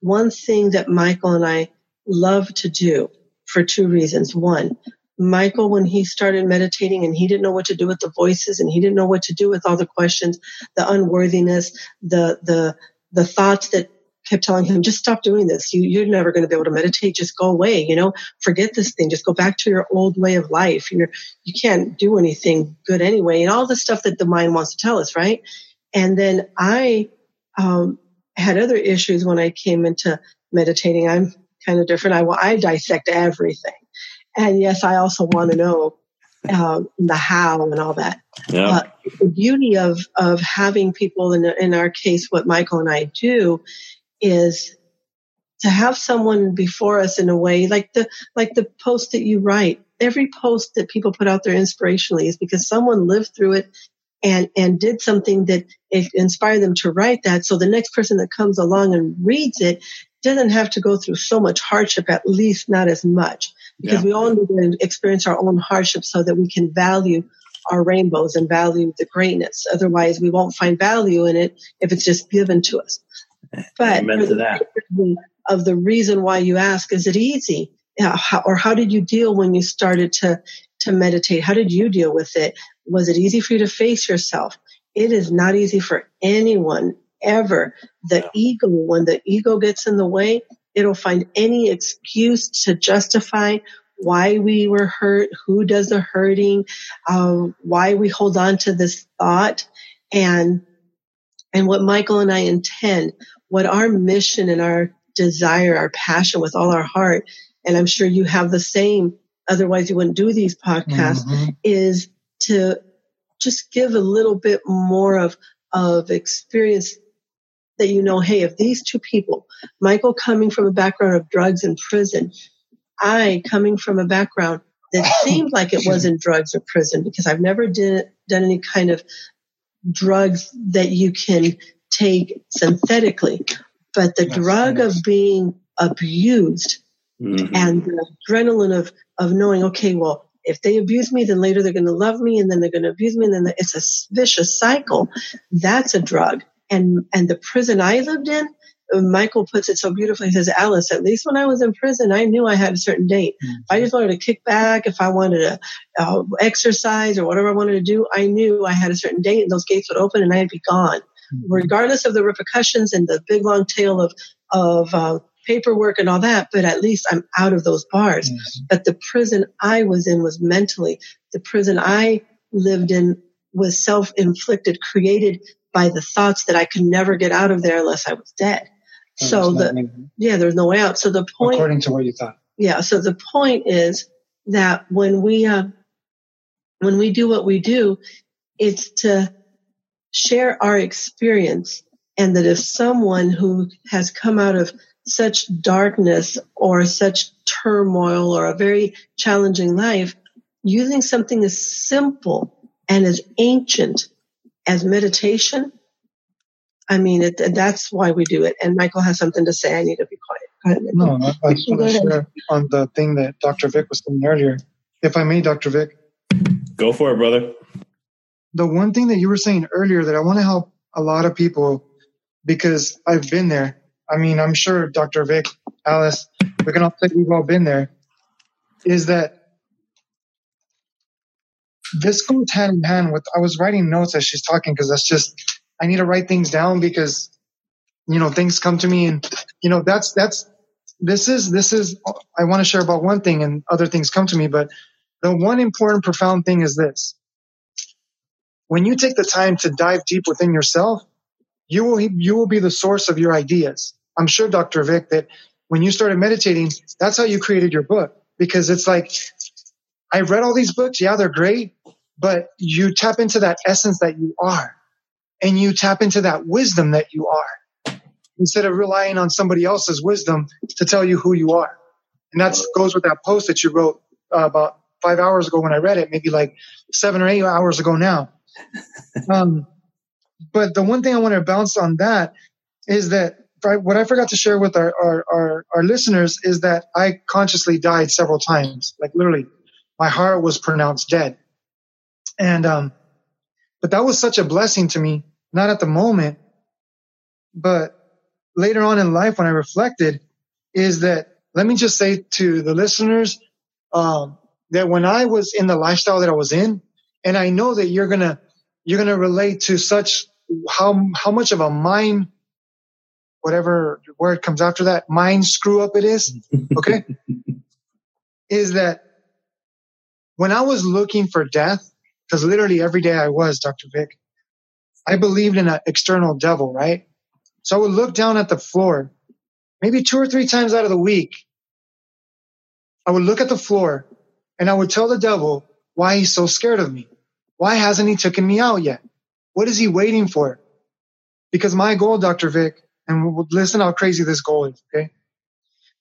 One thing that Michael and I love to do for two reasons. One, Michael, when he started meditating and he didn't know what to do with the voices and he didn't know what to do with all the questions, the unworthiness, the, the, the thoughts that kept telling him, just stop doing this. You, you're never going to be able to meditate. Just go away. You know, forget this thing. Just go back to your old way of life. You're, you can't do anything good anyway. And all the stuff that the mind wants to tell us, right? And then I, um, had other issues when I came into meditating. I'm kind of different. I, I dissect everything. And yes, I also want to know um, the how and all that. Yeah. Uh, the beauty of of having people in in our case, what Michael and I do is to have someone before us in a way like the like the post that you write. Every post that people put out there inspirationally is because someone lived through it and and did something that inspired them to write that. So the next person that comes along and reads it doesn't have to go through so much hardship, at least not as much, because Yeah. we all need to experience our own hardship so that we can value our rainbows and value the greatness. Otherwise, we won't find value in it if it's just given to us. But Amen to that. of the reason why you ask, is it easy? How, or how did you deal when you started to to meditate? How did you deal with it? Was it easy for you to face yourself? It is not easy for anyone ever. The ego, when the ego gets in the way, it'll find any excuse to justify why we were hurt, who does the hurting, uh, why we hold on to this thought, and and what Michael and I intend, what our mission and our desire, our passion with all our heart, and I'm sure you have the same. Otherwise, you wouldn't do these podcasts. Mhm. Is to just give a little bit more of of experience that you know, hey, if these two people, Michael coming from a background of drugs and prison, I coming from a background that seemed like it wasn't drugs or prison because I've never did, done any kind of drugs that you can take synthetically. But the Yes, drug yes. of being abused Mhm. and the adrenaline of of knowing, okay, well, if they abuse me, then later they're going to love me, and then they're going to abuse me, and then it's a vicious cycle. That's a drug. And and the prison I lived in, Michael puts it so beautifully. He says, Alice, at least when I was in prison, I knew I had a certain date. If I just wanted to kick back, if I wanted to uh, exercise or whatever I wanted to do, I knew I had a certain date, and those gates would open, and I'd be gone, regardless of the repercussions and the big long tail of of uh, paperwork and all that. But at least I'm out of those bars. Yes. But the prison I was in was mentally. The prison I lived in was self-inflicted, created by the thoughts that I could never get out of there unless I was dead. So the nothing- yeah, there's no way out. So the point according to what you thought. yeah. So the point is that when we uh, when we do what we do, it's to share our experience, and that if someone who has come out of such darkness or such turmoil or a very challenging life, using something as simple and as ancient as meditation. I mean, it, that's why we do it. And Michael has something to say. I need to be quiet. Ahead, No, I, I just want to share on the thing that Dr. Vic was saying earlier. If I may, Dr. Vic, Go for it, brother. the one thing that you were saying earlier that I want to help a lot of people because I've been there. I mean, I'm sure Dr. Vic, Alice, we can all say we've all been there. Is that this goes hand in hand with? I was writing notes as she's talking because that's just I need to write things down because you know things come to me and you know that's that's this is this is I want to share about one thing and other things come to me, but the one important profound thing is this when you take the time to dive deep within yourself, you will you will be the source of your ideas. I'm sure, Dr. Vic, that when you started meditating, that's how you created your book because it's like I've read all these books, yeah, they're great, but you tap into that essence that you are, and you tap into that wisdom that you are, instead of relying on somebody else's wisdom to tell you who you are. And that goes with that post that you wrote uh, about five hours ago when I read it, maybe like seven or eight hours ago now. um, but the one thing I want to bounce on that is that what I forgot to share with our, our, our, our listeners is that I consciously died several times. Like literally, my heart was pronounced dead. And, um, but that was such a blessing to me, not at the moment, but later on in life when I reflected is that, let me just say to the listeners, um, that when I was in the lifestyle that I was in, and I know that you're gonna you're gonna relate to such how how much of a mind whatever word comes after that mind screw up it is okay? Is that when I was looking for death because literally every day I was Dr. Vic I believed in an external devil right so I would look down at the floor maybe two or three times out of the week I would look at the floor and I would tell the devil why he's so scared of me. Why hasn't he taken me out yet? What is he waiting for? Because my goal, Dr. Vic, and listen how crazy this goal is, okay?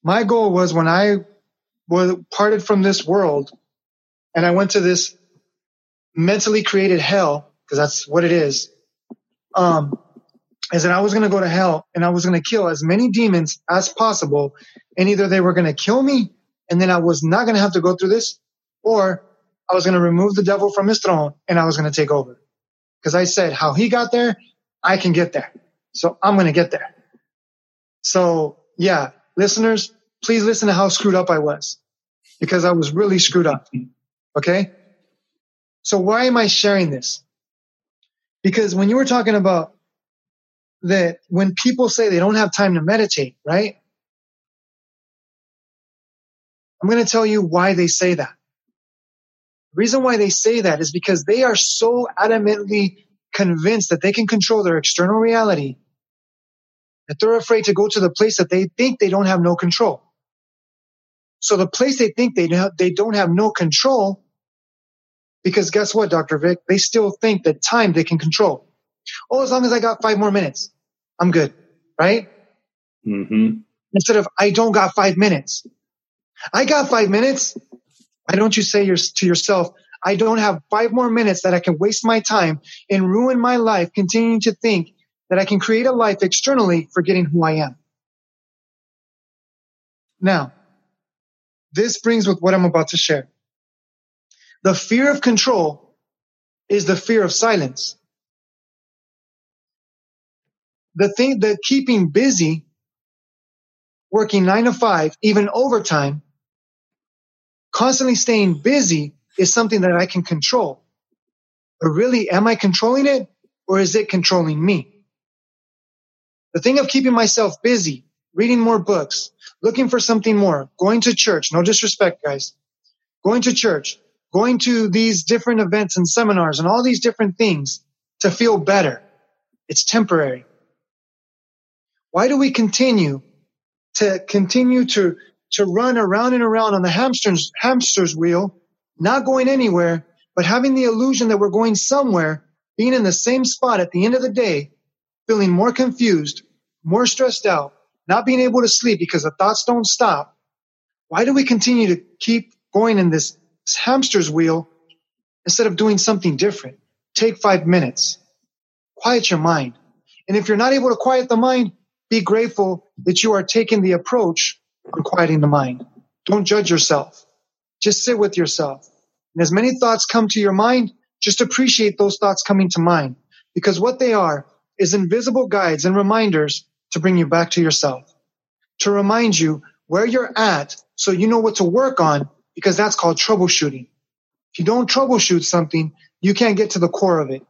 My goal was when I was parted from this world and I went to this mentally created hell, because that's what it is, um, is that I was going to go to hell and I was going to kill as many demons as possible. And either they were going to kill me and then I was not going to have to go through this or I was going to remove the devil from his throne and I was going to take over. Because I said, how he got there, I can get there. So I'm going to get there. So yeah, listeners, please listen to how screwed up I was because I was really screwed up. Okay. So why am I sharing this? Because when you were talking about that when people say they don't have time to meditate, right? I'm going to tell you why they say that. The reason why they say that is because they are so adamantly convinced that they can control their external reality that they're afraid to go to the place that they think they don't have no control. So the place they think they don't- they don't have no control, because guess what, Dr. Vic? They still think that time they can control. Oh, as long as I got five more minutes, I'm good, right? Mm-hmm. Instead of I don't got five minutes. I got five minutes. Why don't you say your, to yourself, I don't have five more minutes that I can waste my time and ruin my life continuing to think that I can create a life externally forgetting who I am. Now, this brings with what I'm about to share. The fear of control is the fear of silence. The thing that keeping busy, working nine to five, even overtime, constantly staying busy is something that I can control. But really, am I controlling it or is it controlling me? The thing of keeping myself busy, reading more books, looking for something more, going to church, no disrespect, guys, going to church, going to these different events and seminars and all these different things to feel better. It's temporary. Why do we continue to continue to, to run around and around on the hamster's, hamster's wheel, not going anywhere, but having the illusion that we're going somewhere, being in the same spot at the end of the day, feeling more confused, more stressed out, not being able to sleep because the thoughts don't stop. Why do we continue to keep going in this hamster's wheel instead of doing something different? Take five minutes. Quiet your mind. And if you're not able to quiet the mind, be grateful that you are taking the approach on quieting the mind. Don't judge yourself. Just sit with yourself. And as many thoughts come to your mind, just appreciate those thoughts coming to mind because what they are is invisible guides and reminders to bring you back to yourself, to remind you where you're at so you know what to work on because that's called troubleshooting. If you don't troubleshoot something, you can't get to the core of it.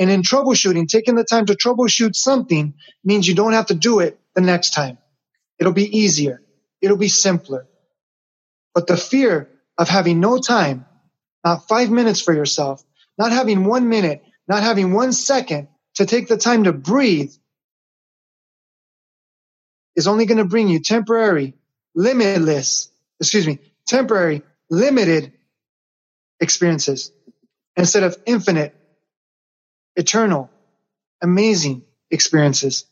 And in troubleshooting, taking the time to troubleshoot something means you don't have to do it the next time. It'll be easier. It'll be simpler. But the fear of having no time, not five minutes for yourself, not having one minute, not having one second to take the time to breathe is only going to bring you temporary, limitless, excuse me, temporary, limited experiences instead of infinite, eternal, amazing experiences.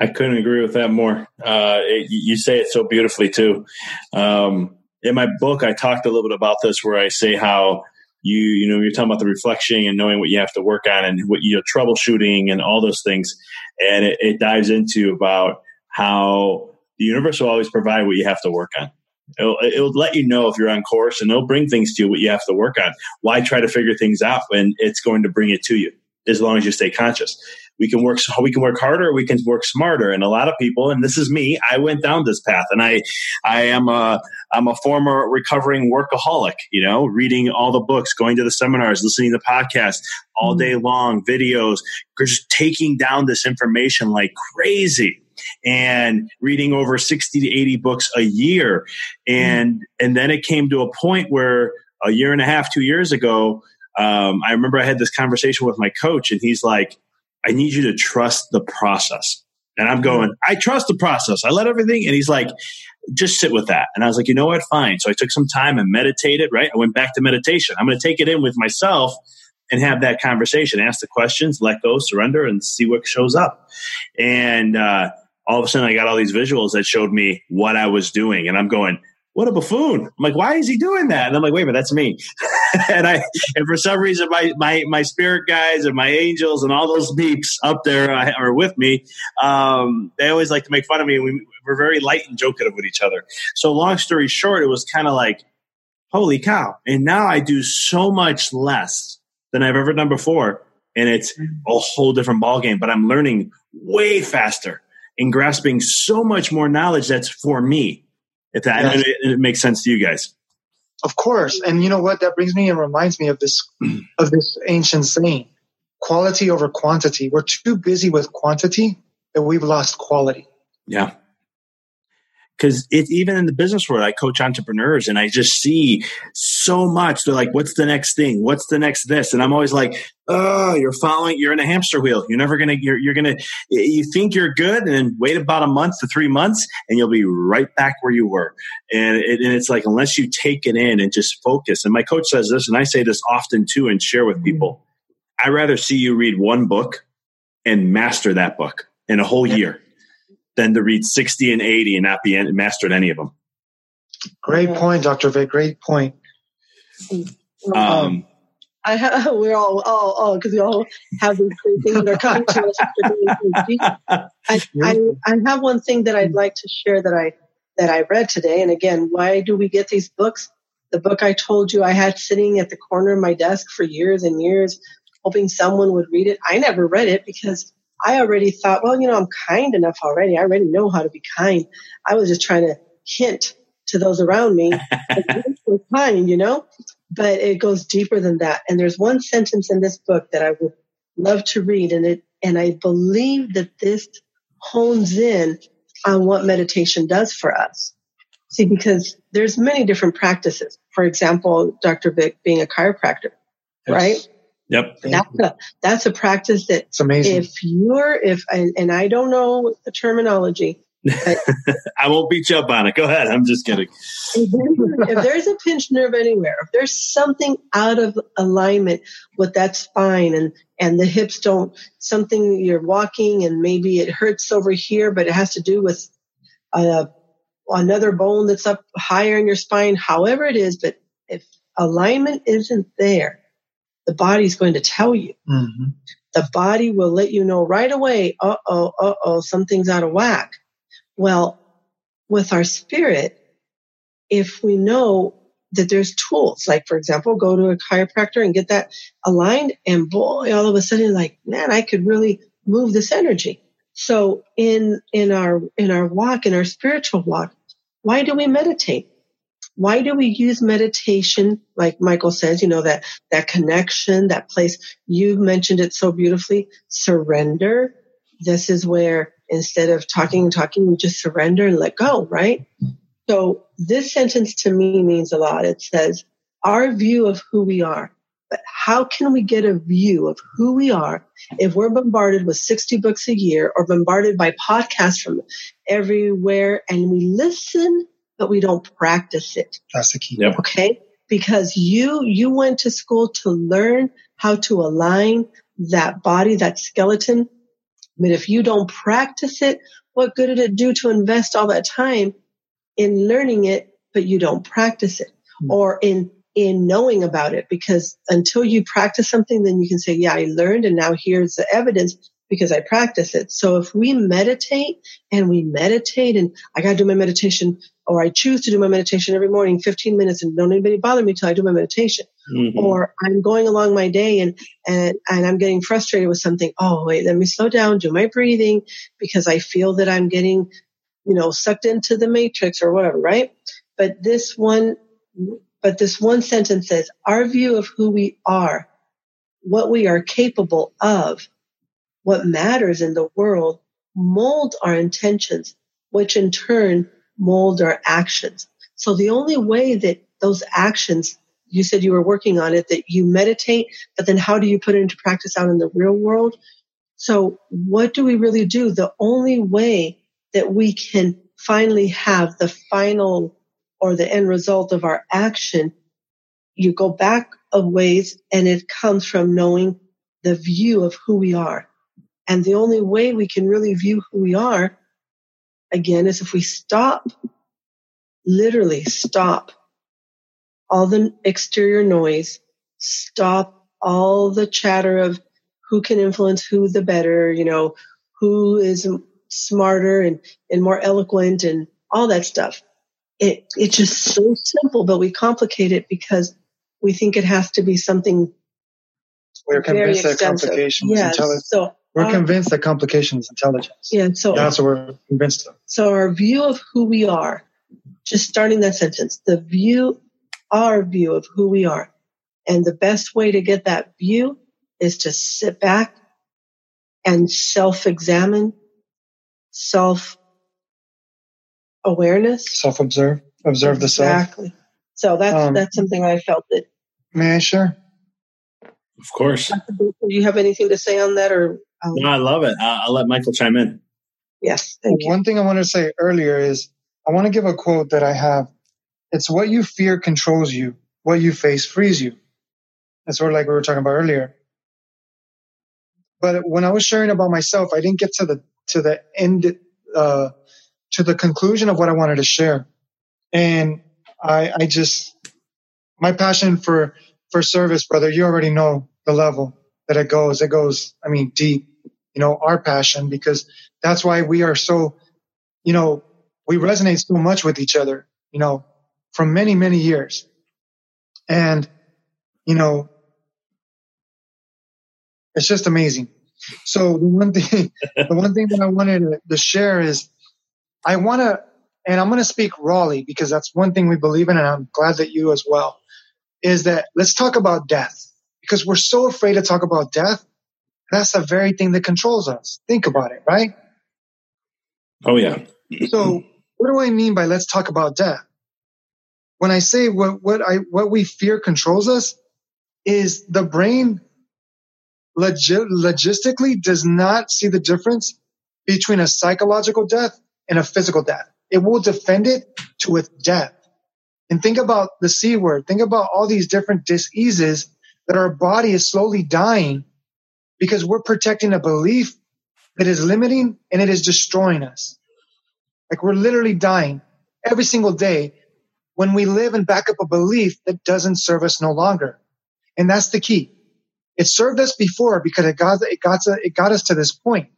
I couldn't agree with that more. Uh, it, you say it so beautifully too. Um, in my book, I talked a little bit about this, where I say how you you know you're talking about the reflection and knowing what you have to work on and what you're troubleshooting and all those things, and it, it dives into about how the universe will always provide what you have to work on. It'll, it'll, let you know if you're on course and it'll bring things to you what you have to work on. Why try to figure things out when it's going to bring it to you as long as you stay conscious? we can work we can work harder we can work smarter. And a lot of people and this is me i went down this path. And i i am a i'm a former recovering workaholic you know reading all the books going to the seminars listening to podcasts all hmm. day long videos just taking down this information like crazy and reading over 60 to 80 books a year. Hmm. And and then it came to a point where a year and a half two years ago um, I remember I had this conversation with my coach, and he's like, I need you to trust the process. And I'm going, I trust the process. I let everything. And he's like, just sit with that. And I was like, you know what? Fine. So I took some time and meditated, right? I went back to meditation. I'm going to take it in with myself and have that conversation, ask the questions, let go, surrender, and see what shows up. And uh, all of a sudden, I got all these visuals that showed me what I was doing. And I'm going, what a buffoon. I'm like, why is he doing that? And I'm like, wait a minute, that's me. and I, and for some reason, my, my, my spirit guides and my angels and all those beeps up there uh, are with me. Um, they always like to make fun of me. We, we're very light and joking with each other. So long story short, it was kind of like, holy cow. And now I do so much less than I've ever done before. And it's a whole different ballgame, but I'm learning way faster and grasping so much more knowledge that's for me if that yes. it, it makes sense to you guys. Of course. And you know what? That brings me and reminds me of this of this ancient saying. Quality over quantity. We're too busy with quantity that we've lost quality. Yeah because it's even in the business world, I coach entrepreneurs and I just see so much. They're like, what's the next thing? What's the next this? And I'm always like, oh, you're following, you're in a hamster wheel. You're never going to, you're, you're going to, you think you're good and then wait about a month to three months and you'll be right back where you were. And, it, and it's like, unless you take it in and just focus. And my coach says this, and I say this often too and share with people. Mm-hmm. i'd rather see you read one book and master that book in a whole year than to read 60 and 80 and not be mastered any of them. Great point, Dr. Vic. Great point. Um, I have, we're all, all, all, because we all have these things that are coming to us I, I, I have one thing that I'd like to share that I, that I read today. And again, why do we get these books? The book I told you I had sitting at the corner of my desk for years and years, hoping someone would read it. I never read it because I already thought, well, you know, I'm kind enough already. I already know how to be kind. I was just trying to hint to those around me, kind, you know, but it goes deeper than that. And there's one sentence in this book that I would love to read. And it, and I believe that this hones in on what meditation does for us. See, because there's many different practices. For example, Dr. Vic being a chiropractor, yes. right? Yep. That's a, that's a practice that it's amazing. If you're, if, and, and I don't know the terminology, I won't beat you up on it. Go ahead. I'm just kidding. if there's a pinched nerve anywhere, if there's something out of alignment with that spine and, and the hips don't, something you're walking and maybe it hurts over here, but it has to do with, uh, another bone that's up higher in your spine, however it is, but if alignment isn't there, the body's going to tell you. Mm-hmm. The body will let you know right away, uh oh, uh oh, something's out of whack. Well, with our spirit, if we know that there's tools, like for example, go to a chiropractor and get that aligned, and boy, all of a sudden, like, man, I could really move this energy. So in in our in our walk, in our spiritual walk, why do we meditate? Why do we use meditation? Like Michael says, you know, that, that connection, that place. You mentioned it so beautifully. Surrender. This is where instead of talking and talking, we just surrender and let go, right? So this sentence to me means a lot. It says, our view of who we are. But how can we get a view of who we are if we're bombarded with 60 books a year or bombarded by podcasts from everywhere and we listen, but we don't practice it? That's the key. Yep. Okay. Because you, you went to school to learn how to align that body, that skeleton. But if you don't practice it, what good did it do to invest all that time in learning it, but you don't practice it hmm. or in in knowing about it because until you practice something, then you can say, yeah, I learned and now here's the evidence because I practice it. So if we meditate and we meditate and I got to do my meditation or I choose to do my meditation every morning, 15 minutes and don't anybody bother me till I do my meditation Mhm. or I'm going along my day and, and, and I'm getting frustrated with something. Oh, wait, let me slow down, do my breathing because I feel that I'm getting, you know, sucked into the matrix or whatever, right? But this one, but this one sentence says, our view of who we are, what we are capable of, what matters in the world mold our intentions, which in turn mold our actions. So the only way that those actions, you said you were working on it, that you meditate, but then how do you put it into practice out in the real world? So what do we really do? The only way that we can finally have the final or the end result of our action, you go back a ways and it comes from knowing the view of who we are. And the only way we can really view who we are, again, is if we stop, literally stop all the exterior noise, stop all the chatter of who can influence who the better, you know, who is smarter and, and more eloquent and all that stuff. It, it's just so simple, but we complicate it because we think it has to be something We're convinced that extensive. complication is Yes. So We're our- convinced that complication is intelligence. yeah, so That's what we're convinced of. So our view of who we are, just starting that sentence, the view, our view of who we are. And the best way to get that view is to sit back and self-examine, self awareness. Self observe, observe the self. Exactly. So that's, Um, that's something I felt that, May I share? Of course. do you have anything to say on that or? Um, No, I love it. Uh, I'll let Michael chime in. Yes. Thank you. One thing I wanted to say earlier is I want to give a quote that I have. It's what you fear controls you. What you face frees you. That's sort of like we were talking about earlier. But when I was sharing about myself, I didn't get to the to the end uh, to the conclusion of what I wanted to share, and I I just my passion for for service, brother. You already know the level that it goes. It goes, I mean, deep. You know, our passion because that's why we are so, you know, we resonate so much with each other. You know, from many many years, and you know, it's just amazing. So the one thing, the one thing that I wanted to, share is, I want to, and I'm going to speak rawly because that's one thing we believe in, and I'm glad that you as well. Is that let's talk about death because we're so afraid to talk about death. That's the very thing that controls us. Think about it, right? Oh, yeah. So what do I mean by let's talk about death? When I say what, what I, what we fear controls us is the brain logi- logistically does not see the difference between a psychological death and a physical death. It will defend it to its death. And think about the C word. Think about all these different diseases that our body is slowly dying because we're protecting a belief that is limiting and it is destroying us. Like we're literally dying every single day when we live and back up a belief that doesn't serve us no longer. And that's the key. It served us before because it got, it got, to, it got us to this point,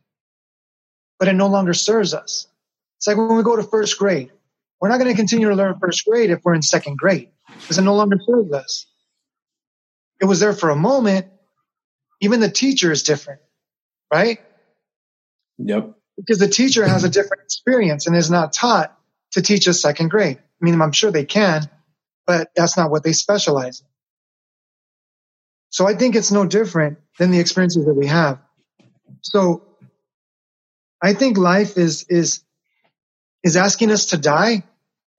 but it no longer serves us. It's like when we go to first grade. We're not going to continue to learn first grade if we're in second grade because it no longer serves us. It was there for a moment. Even the teacher is different, right? Yep. Because the teacher has a different experience and is not taught to teach a second grade. I mean, I'm sure they can, but that's not what they specialize in. So I think it's no different than the experiences that we have. So I think life is, is, is asking us to die.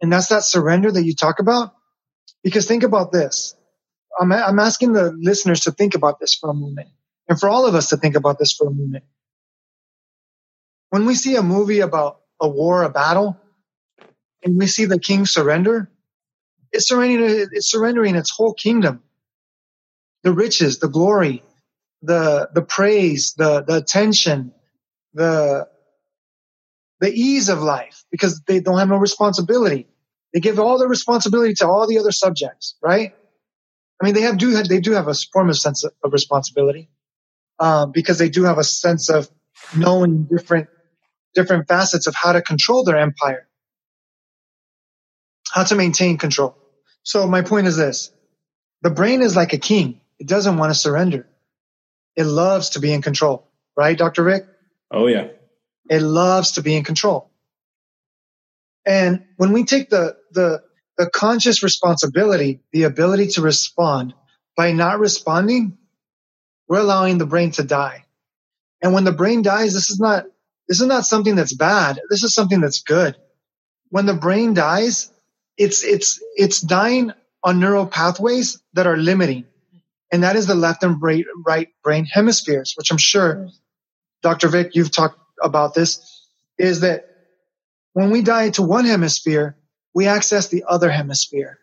And that's that surrender that you talk about. Because think about this. I'm, I'm asking the listeners to think about this for a moment and for all of us to think about this for a moment. When we see a movie about a war, a battle, and we see the king surrender, it's surrendering, it's surrendering its whole kingdom. The riches, the glory, the, the praise, the, the attention, the, the ease of life because they don't have no responsibility. They give all the responsibility to all the other subjects, right? I mean, they have do they do have a form of sense of responsibility um, because they do have a sense of knowing different different facets of how to control their empire, how to maintain control. So my point is this: the brain is like a king; it doesn't want to surrender. It loves to be in control, right, Doctor Vic? Oh yeah. It loves to be in control. And when we take the the the conscious responsibility, the ability to respond by not responding, we're allowing the brain to die. And when the brain dies, this is not, this is not something that's bad. This is something that's good. When the brain dies, it's, it's, it's dying on neural pathways that are limiting. And that is the left and right, brain hemispheres, which I'm sure, Dr. Vic, you've talked about this, is that when we die to one hemisphere, we access the other hemisphere.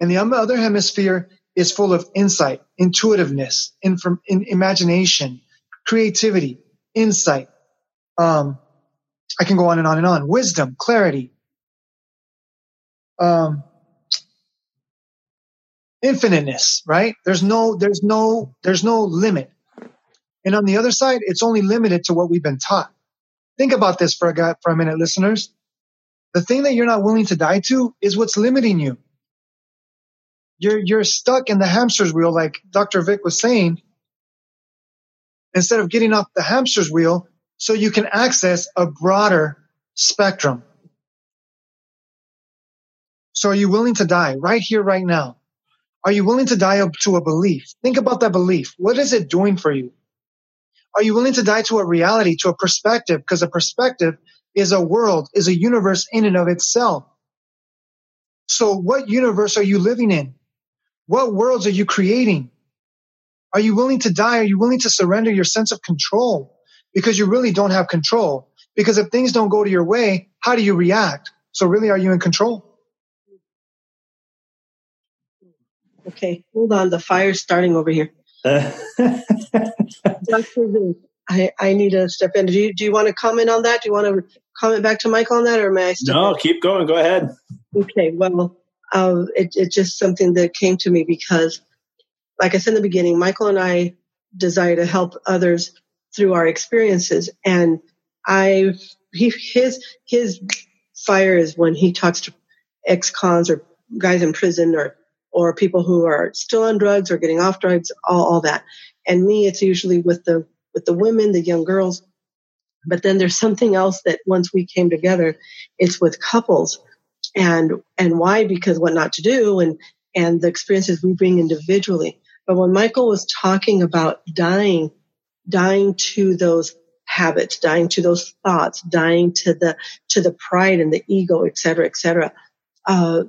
And the other hemisphere is full of insight, intuitiveness, inform, in, imagination, creativity, insight. Um, I can go on and on and on. Wisdom, clarity, um, infiniteness, right? There's no, there's no, there's no limit. And on the other side, it's only limited to what we've been taught. Think about this for a, for a minute, listeners. The thing that you're not willing to die to is what's limiting you. You're, you're stuck in the hamster's wheel, like Dr. Vic was saying, instead of getting off the hamster's wheel so you can access a broader spectrum. So are you willing to die right here, right now? Are you willing to die up to a belief? Think about that belief. What is it doing for you? Are you willing to die to a reality, to a perspective? Because a perspective is a world, is a universe in and of itself. So what universe are you living in? What worlds are you creating? Are you willing to die? Are you willing to surrender your sense of control? Because you really don't have control. Because if things don't go to your way, how do you react? So really, are you in control? Okay, hold on. The fire's starting over here. I, I need to step in. Do you, do you want to comment on that? Do you want to comment back to Michael on that, or may I? Step no, in? keep going. Go ahead. Okay. Well, um, it, it's just something that came to me because, like I said in the beginning, Michael and I desire to help others through our experiences, and I he his his fire is when he talks to ex-cons or guys in prison or or people who are still on drugs or getting off drugs, all, all that. And me, it's usually with the with the women, the young girls. But then there's something else that once we came together, it's with couples. And, and why? Because what not to do and, and the experiences we bring individually. But when Michael was talking about dying, dying to those habits, dying to those thoughts, dying to the, to the pride and the ego, et cetera, et cetera. Uh,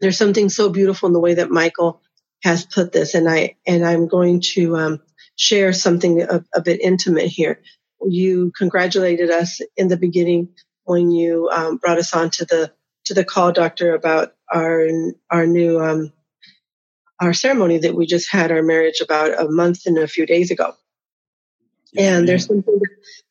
there's something so beautiful in the way that Michael has put this. And I, and I'm going to, um, share something a, a bit intimate here. You congratulated us in the beginning when you um, brought us on to the to the call, doctor, about our our new um, our ceremony that we just had our marriage about a month and a few days ago. And there's something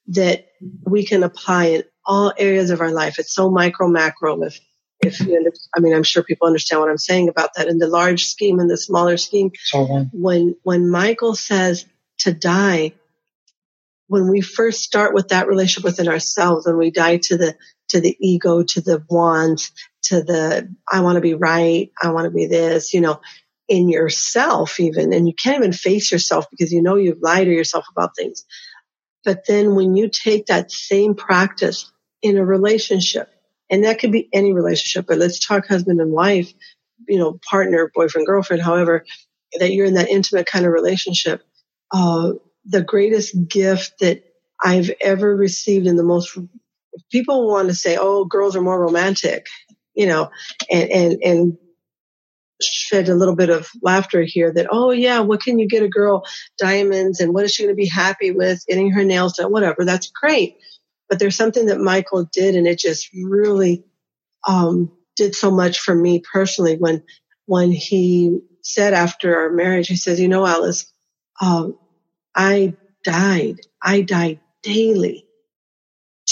that we can apply in all areas of our life. It's so micro macro. If if you under, I mean, I'm sure people understand what I'm saying about that. In the large scheme and the smaller scheme, when when Michael says to die, when we first start with that relationship within ourselves, when we die to the to the ego, to the wants, to the I want to be right, I want to be this, you know, in yourself even, and you can't even face yourself because you know you've lied to yourself about things. But then when you take that same practice in a relationship, and that could be any relationship, but let's talk husband and wife, you know, partner, boyfriend, girlfriend, however, that you're in that intimate kind of relationship. Uh, the greatest gift that I've ever received and the most people want to say, oh, girls are more romantic, you know, and, and, and shed a little bit of laughter here that, oh yeah, what can you get a girl diamonds and what is she going to be happy with getting her nails done, whatever. That's great. But there's something that Michael did and it just really, um, did so much for me personally when, when he said after our marriage, he says, you know, Alice, um, I died. I died daily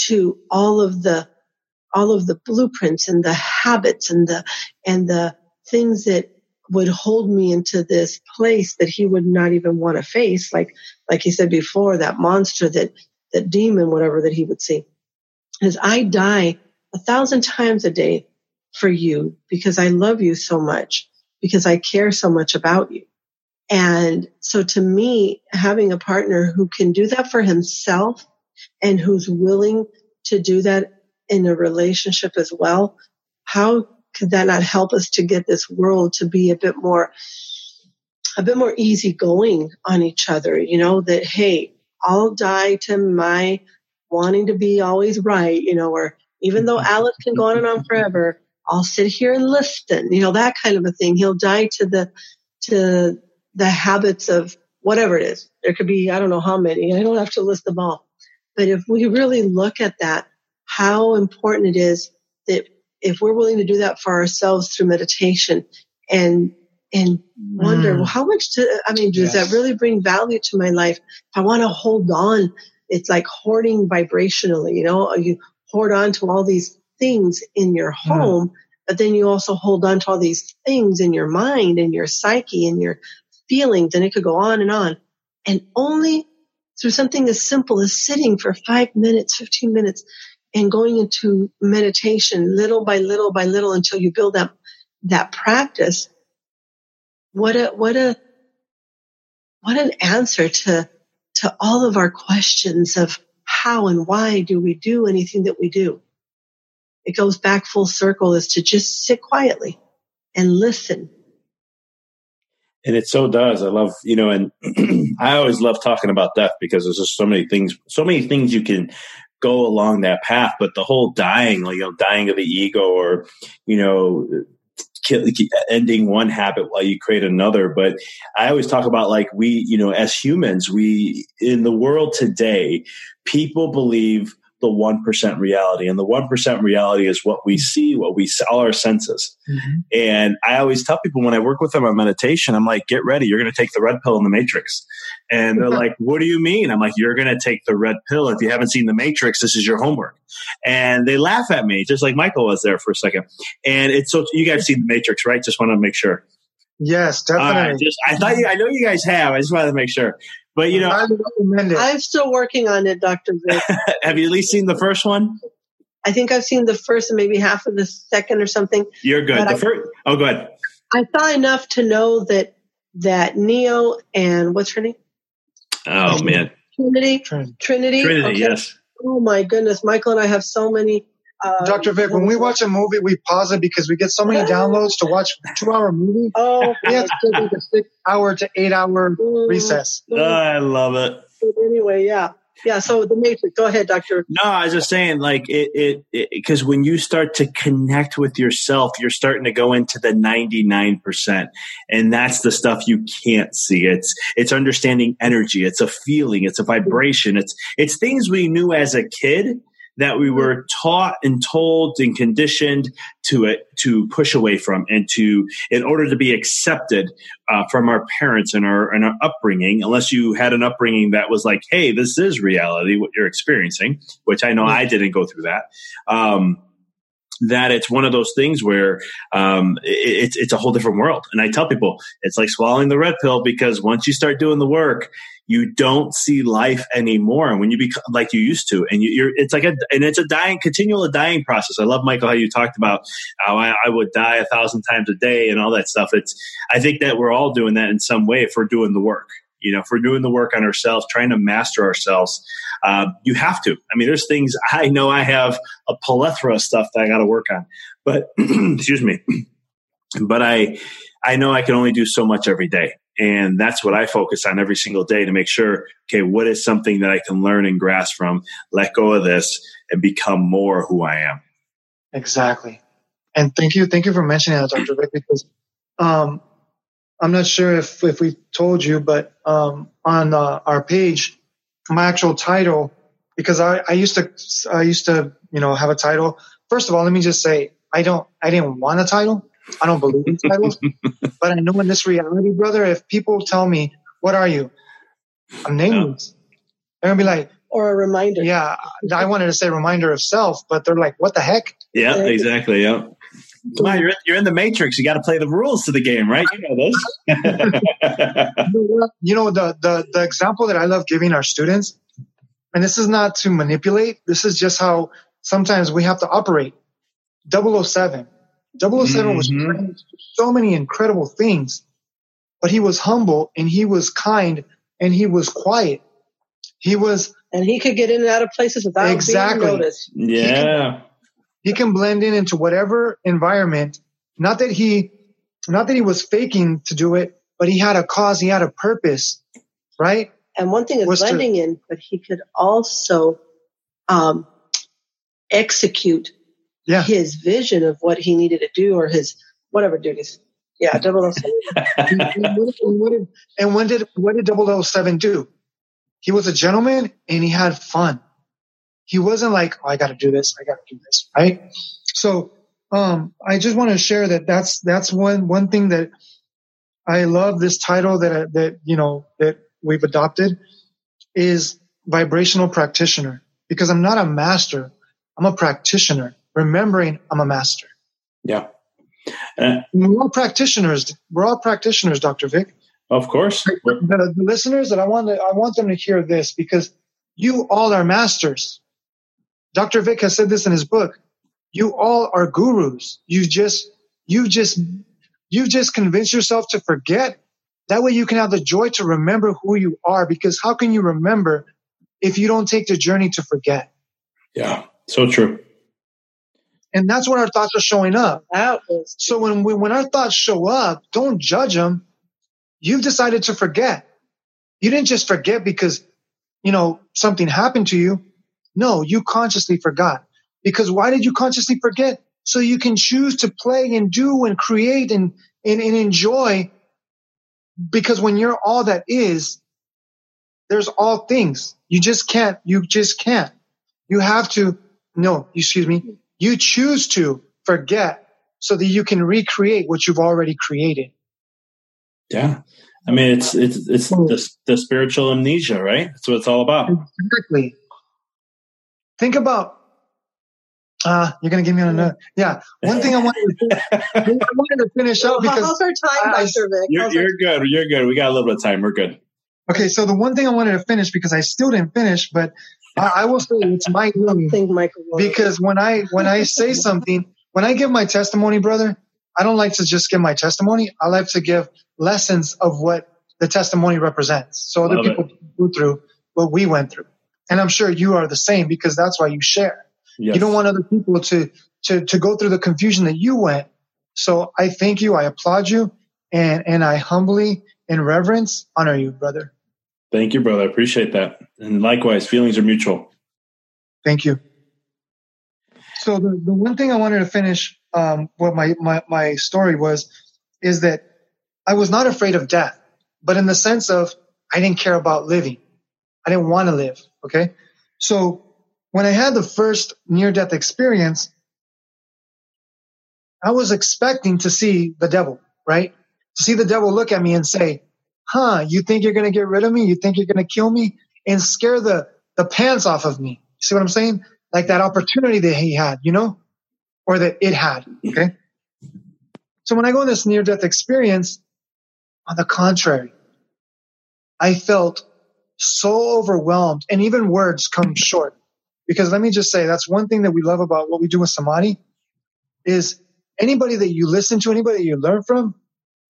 to all of the all of the blueprints and the habits and the and the things that would hold me into this place that he would not even want to face. Like like he said before that monster that that demon whatever that he would see. As i die a thousand times a day for you because i love you so much because i care so much about you and so to me having a partner who can do that for himself and who's willing to do that in a relationship as well, how could that not help us to get this world to be a bit more, a bit more easygoing on each other? You know, that, hey, I'll die to my wanting to be always right, you know, or even though Alice can go on and on forever, I'll sit here and listen, you know, that kind of a thing. He'll die to the, to the habits of whatever it is. There could be, I don't know how many. I don't have to list them all. But if we really look at that, how important it is that if we're willing to do that for ourselves through meditation and and wonder, mm. well, how much do, I mean, does yes. that really bring value to my life? If I want to hold on, it's like hoarding vibrationally, you know, you hoard on to all these things in your mm. home, mm. but then you also hold on to all these things in your mind and your psyche and your feelings, and it could go on and on. And only through something as simple as sitting for five minutes, 15 minutes and going into meditation little by little by little until you build up that practice. What a, what a, what an answer to, to all of our questions of how and why do we do anything that we do? It goes back full circle is to just sit quietly and listen and it so does. I love, you know, and I always love talking about death because there's just so many things, so many things you can go along that path. But the whole dying, like, you know, dying of the ego or, you know, ending one habit while you create another. But I always talk about like we, you know, as humans, we, in the world today, people believe the 1% reality. And the 1% reality is what we see, what we see, all our senses. Mm-hmm. And I always tell people when I work with them on meditation, I'm like, get ready. You're going to take the red pill in the matrix. And they're like, what do you mean? I'm like, you're going to take the red pill. If you haven't seen the matrix, this is your homework. And they laugh at me, just like Michael was there for a second. And it's so you guys see the matrix, right? Just want to make sure. Yes, definitely. Uh, just, I thought you, I know you guys have. I just wanted to make sure. But you know, I recommend it. I'm still working on it, Doctor Vic. Have you at least seen the first one? I think I've seen the first and maybe half of the second or something. You're good. But the I, first. Oh, good. I saw enough to know that that Neo and what's her name? Oh man, Trinity. Trinity. Trinity. Trinity okay. Yes. Oh my goodness, Michael and I have so many uh, Dr. Vic, when we watch a movie, we pause it because we get so many downloads to watch a two hour movie. Oh, we have to take a six hour to eight hour mm, recess. Oh, I love it. Anyway, yeah. Yeah, so the matrix. Go ahead, Doctor. No, I was just saying, like it, it, because when you start to connect with yourself, you're starting to go into the ninety nine percent, and that's the stuff you can't see. It's it's understanding energy. It's a feeling. It's a vibration. It's it's things we knew as a kid that we were taught and told and conditioned to it to push away from and to in order to be accepted uh, from our parents and our and our upbringing unless you had an upbringing that was like hey this is reality what you're experiencing which i know i didn't go through that. Um, that it's one of those things where um, it, it's it's a whole different world. And I tell people it's like swallowing the red pill because once you start doing the work, you don't see life anymore. And when you become like you used to, and you, are it's like a and it's a dying, continual dying process. I love Michael how you talked about how I, I would die a thousand times a day and all that stuff. It's I think that we're all doing that in some way if we're doing the work. You know, if we're doing the work on ourselves, trying to master ourselves, uh, you have to. I mean, there's things I know I have a plethora of stuff that I got to work on, but excuse me, but I I know I can only do so much every day. And that's what I focus on every single day to make sure, okay, what is something that I can learn and grasp from, let go of this, and become more who I am. Exactly. And thank you, thank you for mentioning that, Dr. Vic, because um, I'm not sure if, if we told you, but um, on uh, our page, my actual title, because I, I used to I used to, you know, have a title. First of all, let me just say I don't I didn't want a title. I don't believe in titles. but I know in this reality, brother, if people tell me, What are you? I'm nameless. They're gonna be like, or a reminder. Yeah, I wanted to say reminder of self, but they're like, what the heck? Yeah, exactly. Yeah. Come on, you're in, you're in the matrix. You got to play the rules to the game, right? You know this. you know the, the the example that I love giving our students, and this is not to manipulate. This is just how sometimes we have to operate. 007. 007 mm-hmm. was so many incredible things, but he was humble and he was kind and he was quiet. He was, and he could get in and out of places without exactly. being noticed. Yeah. He can blend in into whatever environment. Not that he, not that he was faking to do it, but he had a cause, he had a purpose, right? And one thing is blending to, in, but he could also um, execute yeah. his vision of what he needed to do or his whatever duties. Yeah, 007. and, what did, and when did what did 007 do? He was a gentleman and he had fun he wasn't like, oh, I got to do this. I got to do this. Right. So, um, I just want to share that that's, that's one, one thing that I love this title that, that, you know, that we've adopted is vibrational practitioner because I'm not a master. I'm a practitioner remembering I'm a master. Yeah. Uh, we're all practitioners. We're all practitioners, Dr. Vic. Of course. The, the, listeners that I want to, I want them to hear this because you all are masters. Dr. Vic has said this in his book. You all are gurus. You just, you just, you just convince yourself to forget. That way you can have the joy to remember who you are because how can you remember if you don't take the journey to forget? Yeah, so true. And that's when our thoughts are showing up. So when we, when our thoughts show up, don't judge them. You've decided to forget. You didn't just forget because, you know, something happened to you. No, you consciously forgot. Because why did you consciously forget? So you can choose to play and do and create and, and, and enjoy. Because when you're all that is, there's all things. You just can't, you just can't. You have to, no, excuse me, you choose to forget so that you can recreate what you've already created. Yeah. I mean, it's, it's, it's hmm. the, the spiritual amnesia, right? That's what it's all about. Exactly. Think about uh, you're going to give me another. Yeah. One thing I wanted to, I wanted to finish up because. How's our time, I, Dr. Vic? You're, you're good. You're good. We got a little bit of time. We're good. Okay. So the one thing I wanted to finish because I still didn't finish, but I, I will say it's my room. Because when I, when I say something, when I give my testimony, brother, I don't like to just give my testimony. I like to give lessons of what the testimony represents. So other Love people it. go through what we went through. And I'm sure you are the same because that's why you share. Yes. You don't want other people to, to, to go through the confusion that you went. So I thank you. I applaud you and, and I humbly in reverence honor you, brother. Thank you, brother. I appreciate that. And likewise, feelings are mutual. Thank you. So the, the one thing I wanted to finish, um, what my, my, my story was, is that I was not afraid of death, but in the sense of I didn't care about living. I didn't want to live. Okay. So when I had the first near death experience, I was expecting to see the devil, right? To see the devil look at me and say, huh, you think you're going to get rid of me? You think you're going to kill me and scare the, the pants off of me? See what I'm saying? Like that opportunity that he had, you know, or that it had. Okay. So when I go in this near death experience, on the contrary, I felt so overwhelmed and even words come short. Because let me just say, that's one thing that we love about what we do with Samadhi is anybody that you listen to, anybody that you learn from,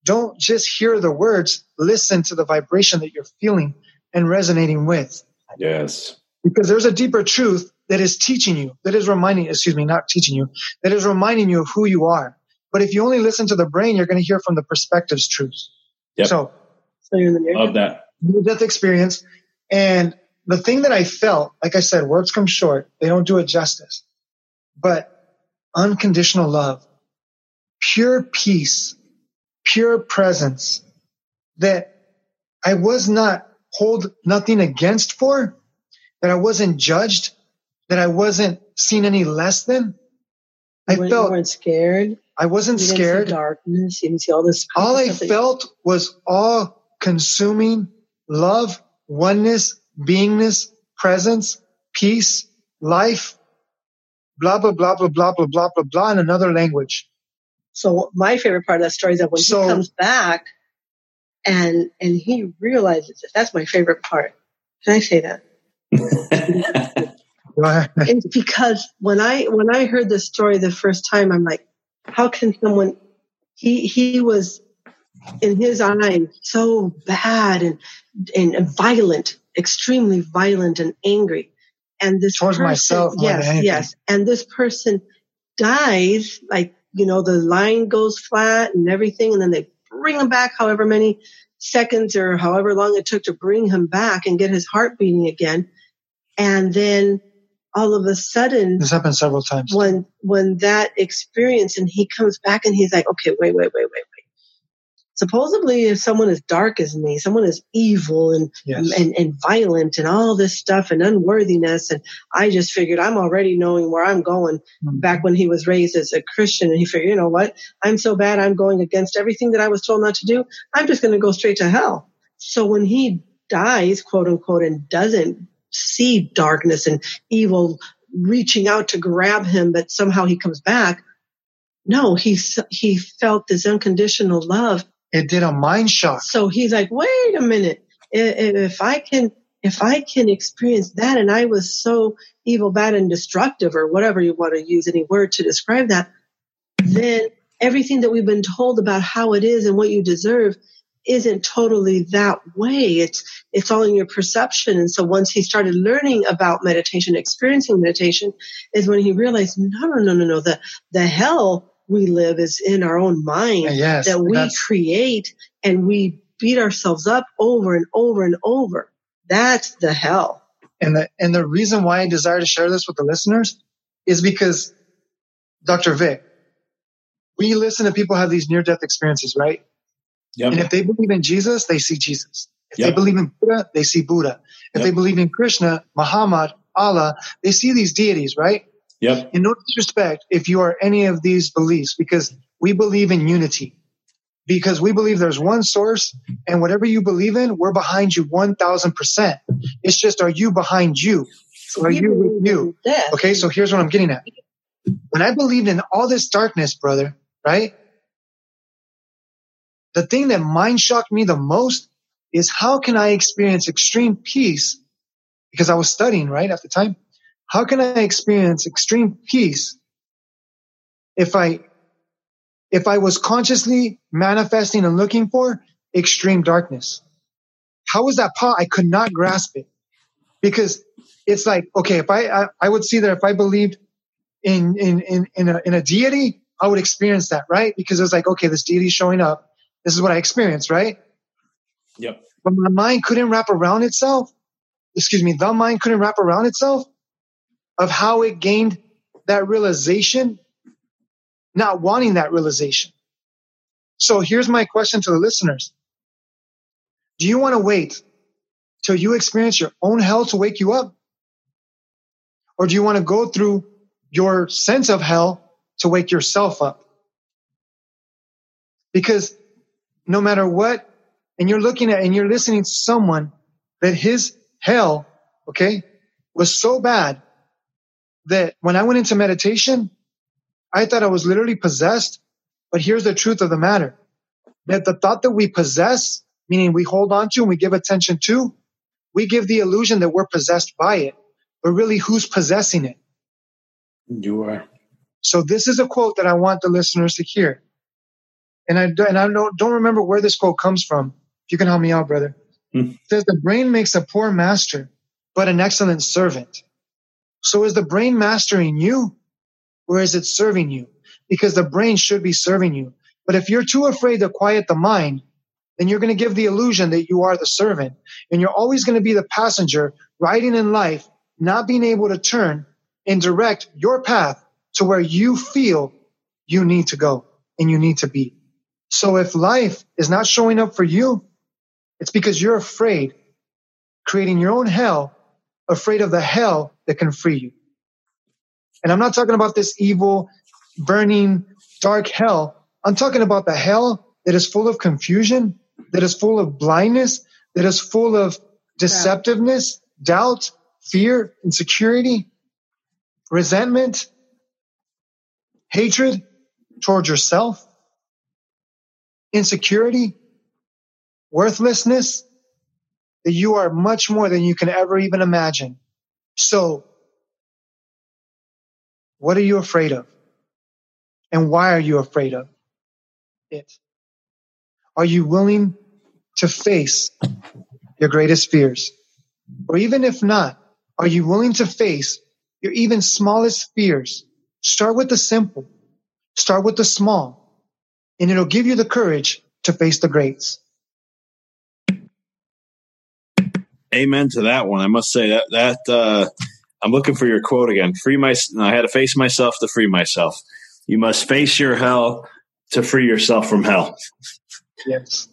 don't just hear the words, listen to the vibration that you're feeling and resonating with. Yes. Because there's a deeper truth that is teaching you, that is reminding, excuse me, not teaching you, that is reminding you of who you are. But if you only listen to the brain, you're going to hear from the perspectives truths. Yep. So, So you're in the Love that. near death experience. And the thing that I felt, like I said, words come short. They don't do it justice. But unconditional love, pure peace, pure presence that I was not hold nothing against for, that I wasn't judged, that I wasn't seen any less than. I You felt you weren't scared. I wasn't You didn't scared. darkness. You didn't see all this. all I felt was all consuming love, oneness, beingness, presence, peace, life, blah, blah, blah, blah, blah, blah, blah, blah, blah, in another language. So my favorite part of that story is that when So- he comes back and and he realizes it. That's my favorite part. Can I say that? it's because when I when I heard this story the first time, I'm like, how can someone? He he was in his eyes so bad and and violent, extremely violent and angry. And this Towards person, myself yes, yes, and this person dies like you know the line goes flat and everything, and then they bring him back however many seconds or however long it took to bring him back and get his heart beating again, and then all of a sudden This happened several times. when when that experience and he comes back and he's like, okay, wait, wait, wait, wait. Supposedly, if someone is dark as me, someone is evil and, Yes. and and violent and all this stuff and unworthiness, and I just figured I'm already knowing where I'm going. Mhm. Back when he was raised as a Christian, and he figured, you know what, I'm so bad, I'm going against everything that I was told not to do. I'm just going to go straight to hell. So when he dies, quote unquote, and doesn't see darkness and evil reaching out to grab him, but somehow he comes back. No, he he felt this unconditional love. It did a mind shock. So he's like, wait a minute, if I can, if I can experience that, and I was so evil, bad, and destructive, or whatever you want to use any word to describe that, then everything that we've been told about how it is and what you deserve isn't totally that way. It's it's all in your perception. And so once he started learning about meditation, experiencing meditation, is when he realized, no, no, no, no, no. The the hell we live is in our own mind uh, Yes. that we create and we beat ourselves up over and over and over. That's the hell. And the and the reason why I desire to share this with the listeners is because Dr. Vic, we listen to people have these near death experiences, right? Yep. And if they believe in Jesus, they see Jesus. If they believe in Buddha, they see Buddha. If Yep. they believe in Krishna, Muhammad, Allah, they see these deities, right? Yep. In no disrespect, if you are any of these beliefs, because we believe in unity. Because we believe there's one source, and whatever you believe in, we're behind you 1000%. It's just, are you behind you? Or are you with you? in. Okay, so here's what I'm getting at. When I believed in all this darkness, brother, right? The thing that mind shocked me the most is how can I experience extreme peace? Because I was studying, right, at the time. How can I experience extreme peace if I, if I was consciously manifesting and looking for extreme darkness? How was that possible? I could not grasp it because it's like, okay, if I, I, I would see that if I believed in, in, in, in a, in a deity, I would experience that, right? Because it was like, okay, this deity is showing up. This is what I experienced, right? Yep. But my mind couldn't wrap around itself. Excuse me, the mind couldn't wrap around itself of how it gained that realization, not wanting that realization. So here's my question to the listeners. Do you want to wait till you experience your own hell to wake you up? Or do you want to go through your sense of hell to wake yourself up? Because no matter what, and you're looking at and you're listening to someone that his hell, okay, was so bad that when I went into meditation, I thought I was literally possessed. But here's the truth of the matter that the thought that we possess, meaning we hold on to and we give attention to, we give the illusion that we're possessed by it. But really, who's possessing it? You are. So this is a quote that I want the listeners to hear. And I, and I don't, don't remember where this quote comes from. If you can help me out, brother. Hmm. It says the brain makes a poor master, but an excellent servant. So is the brain mastering you or is it serving you? Because the brain should be serving you. But if you're too afraid to quiet the mind, then you're going to give the illusion that you are the servant and you're always going to be the passenger riding in life, not being able to turn and direct your path to where you feel you need to go and you need to be. So if life is not showing up for you, it's because you're afraid, creating your own hell, afraid of the hell that can free you. And I'm not talking about this evil, burning, dark hell. I'm talking about the hell that is full of confusion, that is full of blindness, that is full of deceptiveness, doubt, fear, insecurity, resentment, hatred towards yourself, insecurity, worthlessness, that you are much more than you can ever even imagine. So, what are you afraid of? And why are you afraid of it? Are you willing to face your greatest fears? Or even if not, are you willing to face your even smallest fears? Start with the simple. Start with the small. And it'll give you the courage to face the greats. Amen to that one. I must say that that uh, I'm looking for your quote again. Free my. I had to face myself to free myself. You must face your hell to free yourself from hell. Yes.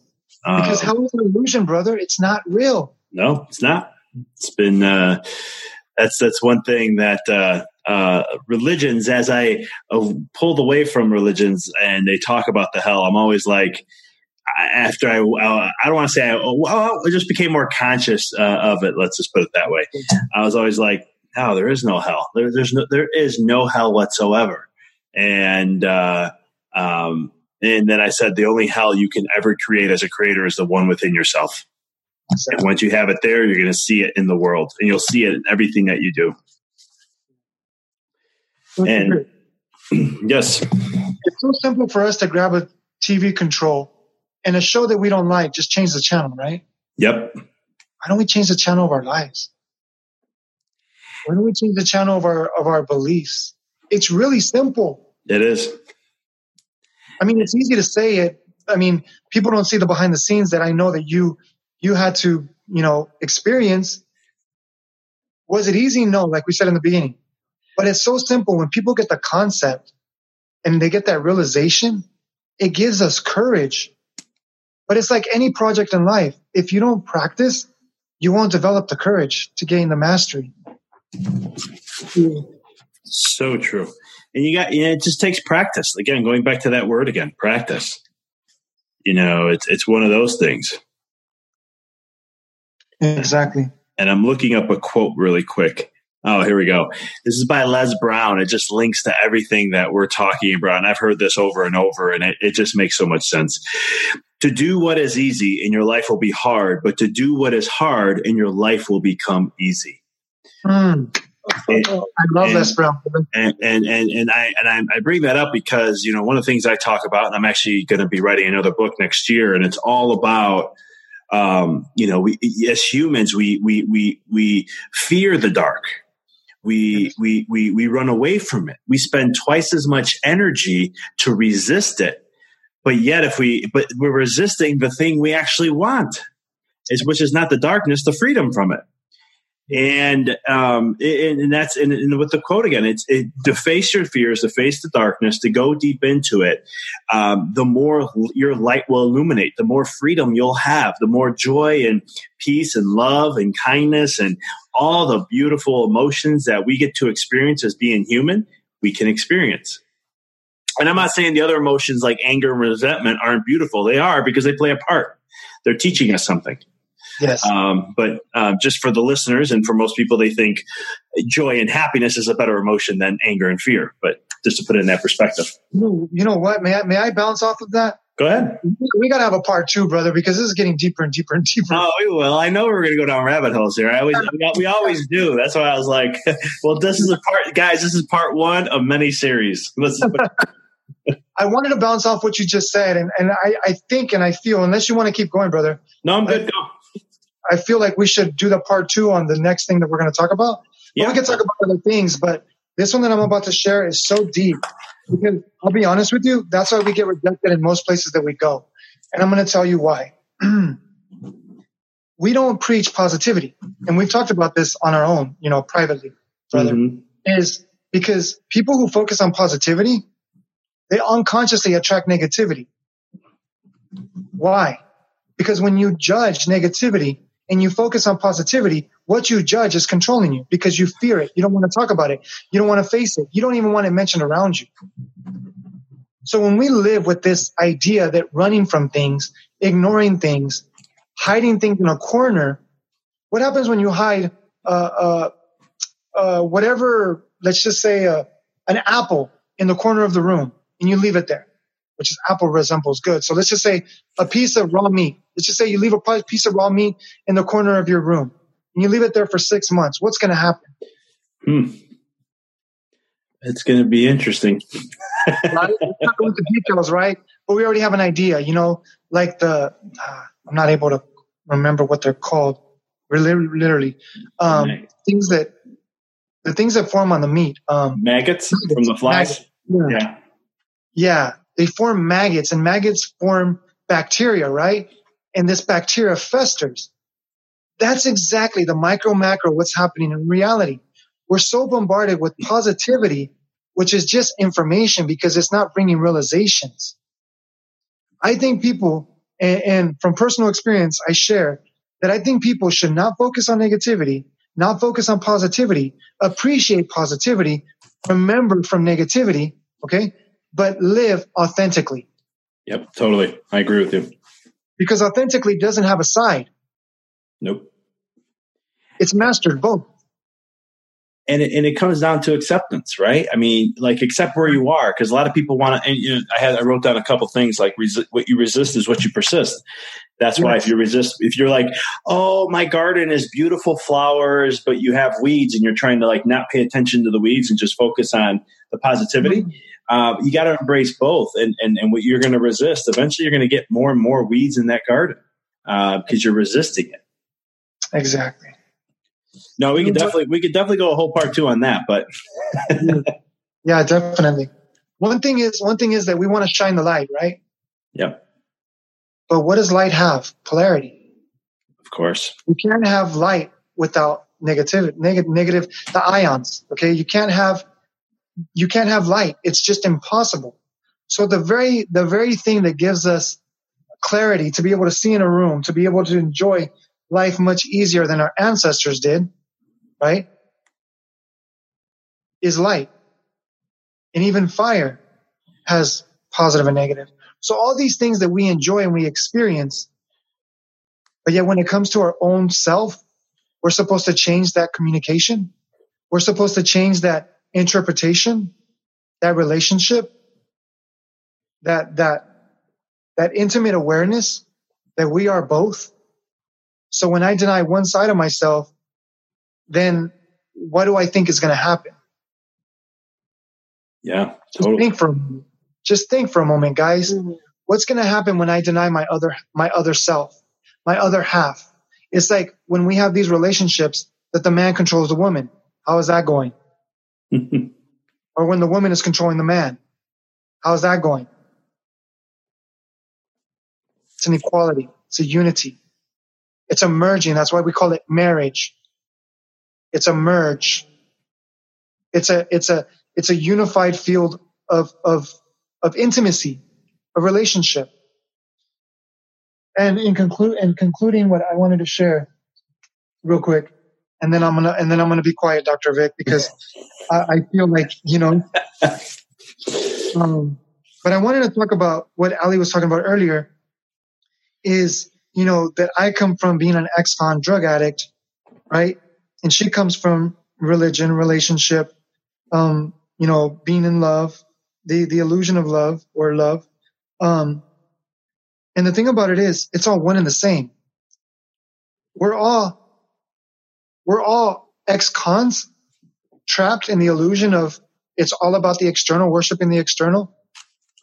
Uh, Because hell is an illusion, brother. It's not real. no, it's not. It's been uh, that's that's one thing that uh, uh, religions. As I uh, pulled away from religions and they talk about the hell, I'm always like. I- After I, uh, I don't want to say I, well, I just became more conscious uh, of it. Let's just put it that way. I was always like, no, there is no hell. There, there's no, there is no hell whatsoever. And, uh, um, and then I said, the only hell you can ever create as a creator is the one within yourself. And once you have it there, you're going to see it in the world and you'll see it in everything that you do. And yes, It's so simple for us to grab a TV control and a show that we don't like, just change the channel, right? yep. Why don't we change the channel of our lives? Why don't we change the channel of our of our beliefs? It's really simple. It is. I mean, it's easy to say it. I mean, people don't see the behind the scenes that I know that you you had to, you know, experience. Was it easy? No, like we said in the beginning. But it's so simple when people get the concept and they get that realization, it gives us courage. But it's like any project in life. If you don't practice, you won't develop the courage to gain the mastery. So true. And you got, yeah, it just takes practice. Again, going back to that word again, practice. You know, it's, it's one of those things. Exactly. and I'm looking up a quote really quick. Oh, here we go. This is by Les Brown. It just links to everything that we're talking about. And I've heard this over and over, and it, it just makes so much sense. To do what is easy in your life will be hard, but to do what is hard in your life will become easy. Mm. And- I love and- Les Brown. and and and, and I and I, I bring that up because you know one of the things I talk about, and I'm actually going to be writing another book next year, and it's all about um, you know we as humans we we we we fear the dark. We, we we we run away from it. We spend twice as much energy to resist it, but yet if we but we're resisting the thing we actually want, is which is not the darkness, the freedom from it. and um, and, and that's and, and, with the quote again, it's it, to face your fears, to face the darkness, to go deep into it. Um, the more your light will illuminate, the more freedom you'll have, the more joy and peace and love and kindness and all the beautiful emotions that we get to experience as being human, we can experience. And I'm not saying the other emotions like anger and resentment aren't beautiful. They are because they play a part. They're teaching us something. Yes. Um, but um, just for the listeners and for most people, they think joy and happiness is a better emotion than anger and fear. But just to put it in that perspective. You know what? May I, may I bounce off of that? Go ahead. We got to have a part two, brother, because this is getting deeper and deeper and deeper. Oh, we will. I know we're going to go down rabbit holes here. I always, we always do. That's why I was like, well, this is a part, guys, this is part one of many series. I wanted to bounce off what you just said. And, and I, I think and I feel, unless you want to keep going, brother. No, I'm good. I, I feel like we should do the part two on the next thing that we're going to talk about. Yeah. we can talk about other things, but this one that I'm about to share is so deep because I'll be honest with you, that's why we get rejected in most places that we go. And I'm going to tell you why. we don't preach positivity. And we've talked about this on our own, you know, privately, brother, mm-hmm. is because people who focus on positivity, they unconsciously attract negativity. Why? Because when you judge negativity, and you focus on positivity, what you judge is controlling you because you fear it. You don't want to talk about it. You don't want to face it. You don't even want it mentioned around you. So when we live with this idea that running from things, ignoring things, hiding things in a corner, what happens when you hide uh, uh, uh, whatever, let's just say uh, an apple in the corner of the room and you leave it there? which is apple resembles good. So let's just say a piece of raw meat. Let's just say you leave a piece of raw meat in the corner of your room and you leave it there for six months. What's going to happen? Hmm. It's going to be interesting. right? not going into details, right? But we already have an idea, you know, like the, uh, I'm not able to remember what they're called. Literally, um, right. things that, the things that form on the meat. Um, maggots, maggots from the flies. Yeah. yeah. Yeah they form maggots and maggots form bacteria, right? And this bacteria festers. That's exactly the micro macro what's happening in reality. We're so bombarded with positivity, which is just information because it's not bringing realizations. I think people, and, from personal experience, I share that I think people should not focus on negativity, not focus on positivity, appreciate positivity, remember from negativity, okay? But live authentically. Yep, totally. I agree with you. Because authentically doesn't have a side. Nope. It's mastered both. And it, and it comes down to acceptance, right? I mean, like accept where you are, because a lot of people want to. And you know, I had I wrote down a couple things like resi- what you resist is what you persist. That's yes. why if you resist, if you're like, oh, my garden is beautiful flowers, but you have weeds, and you're trying to like not pay attention to the weeds and just focus on the positivity. Mm-hmm uh, you got to embrace both. And, and, and what you're going to resist, eventually you're going to get more and more weeds in that garden because uh, you're resisting it. Exactly. No, we could definitely we could definitely go a whole part two on that, but yeah, definitely. One thing is one thing is that we want to shine the light, right? yeah But what does light have? Polarity. Of course. You can't have light without negative, negative, negative, the ions. Okay, you can't have you can't have light. It's just impossible. So the very, the very thing that gives us clarity to be able to see in a room, to be able to enjoy life much easier than our ancestors did, right? Is light. And even fire has positive and negative. So all these things that we enjoy and we experience, but yet when it comes to our own self, we're supposed to change that communication. We're supposed to change that interpretation, that relationship, that, that, that intimate awareness that we are both. So when I deny one side of myself, then what do I think is going to happen? Yeah, totally. Just think for just think for a moment, guys. Mm-hmm. What's going to happen when I deny my other my other self, my other half? It's like when we have these relationships that the man controls the woman. How is that going? or when the woman is controlling the man. How's that going? It's an equality. It's a unity. It's a merging. That's why we call it marriage. It's a merge. It's a it's a it's a unified field of of of intimacy, a relationship. And in conclude in concluding what I wanted to share real quick, and then I'm gonna and then I'm gonna be quiet, Dr. Vic, because I, I feel like, you know, um, but I wanted to talk about what Ali was talking about earlier is, you know, that I come from being an ex-con drug addict, right? And she comes from religion, relationship, um, you know, being in love, the, the illusion of love or love. Um, and the thing about it is, it's all one and the same. We're all, we're all ex-cons trapped in the illusion of it's all about the external, worshiping the external,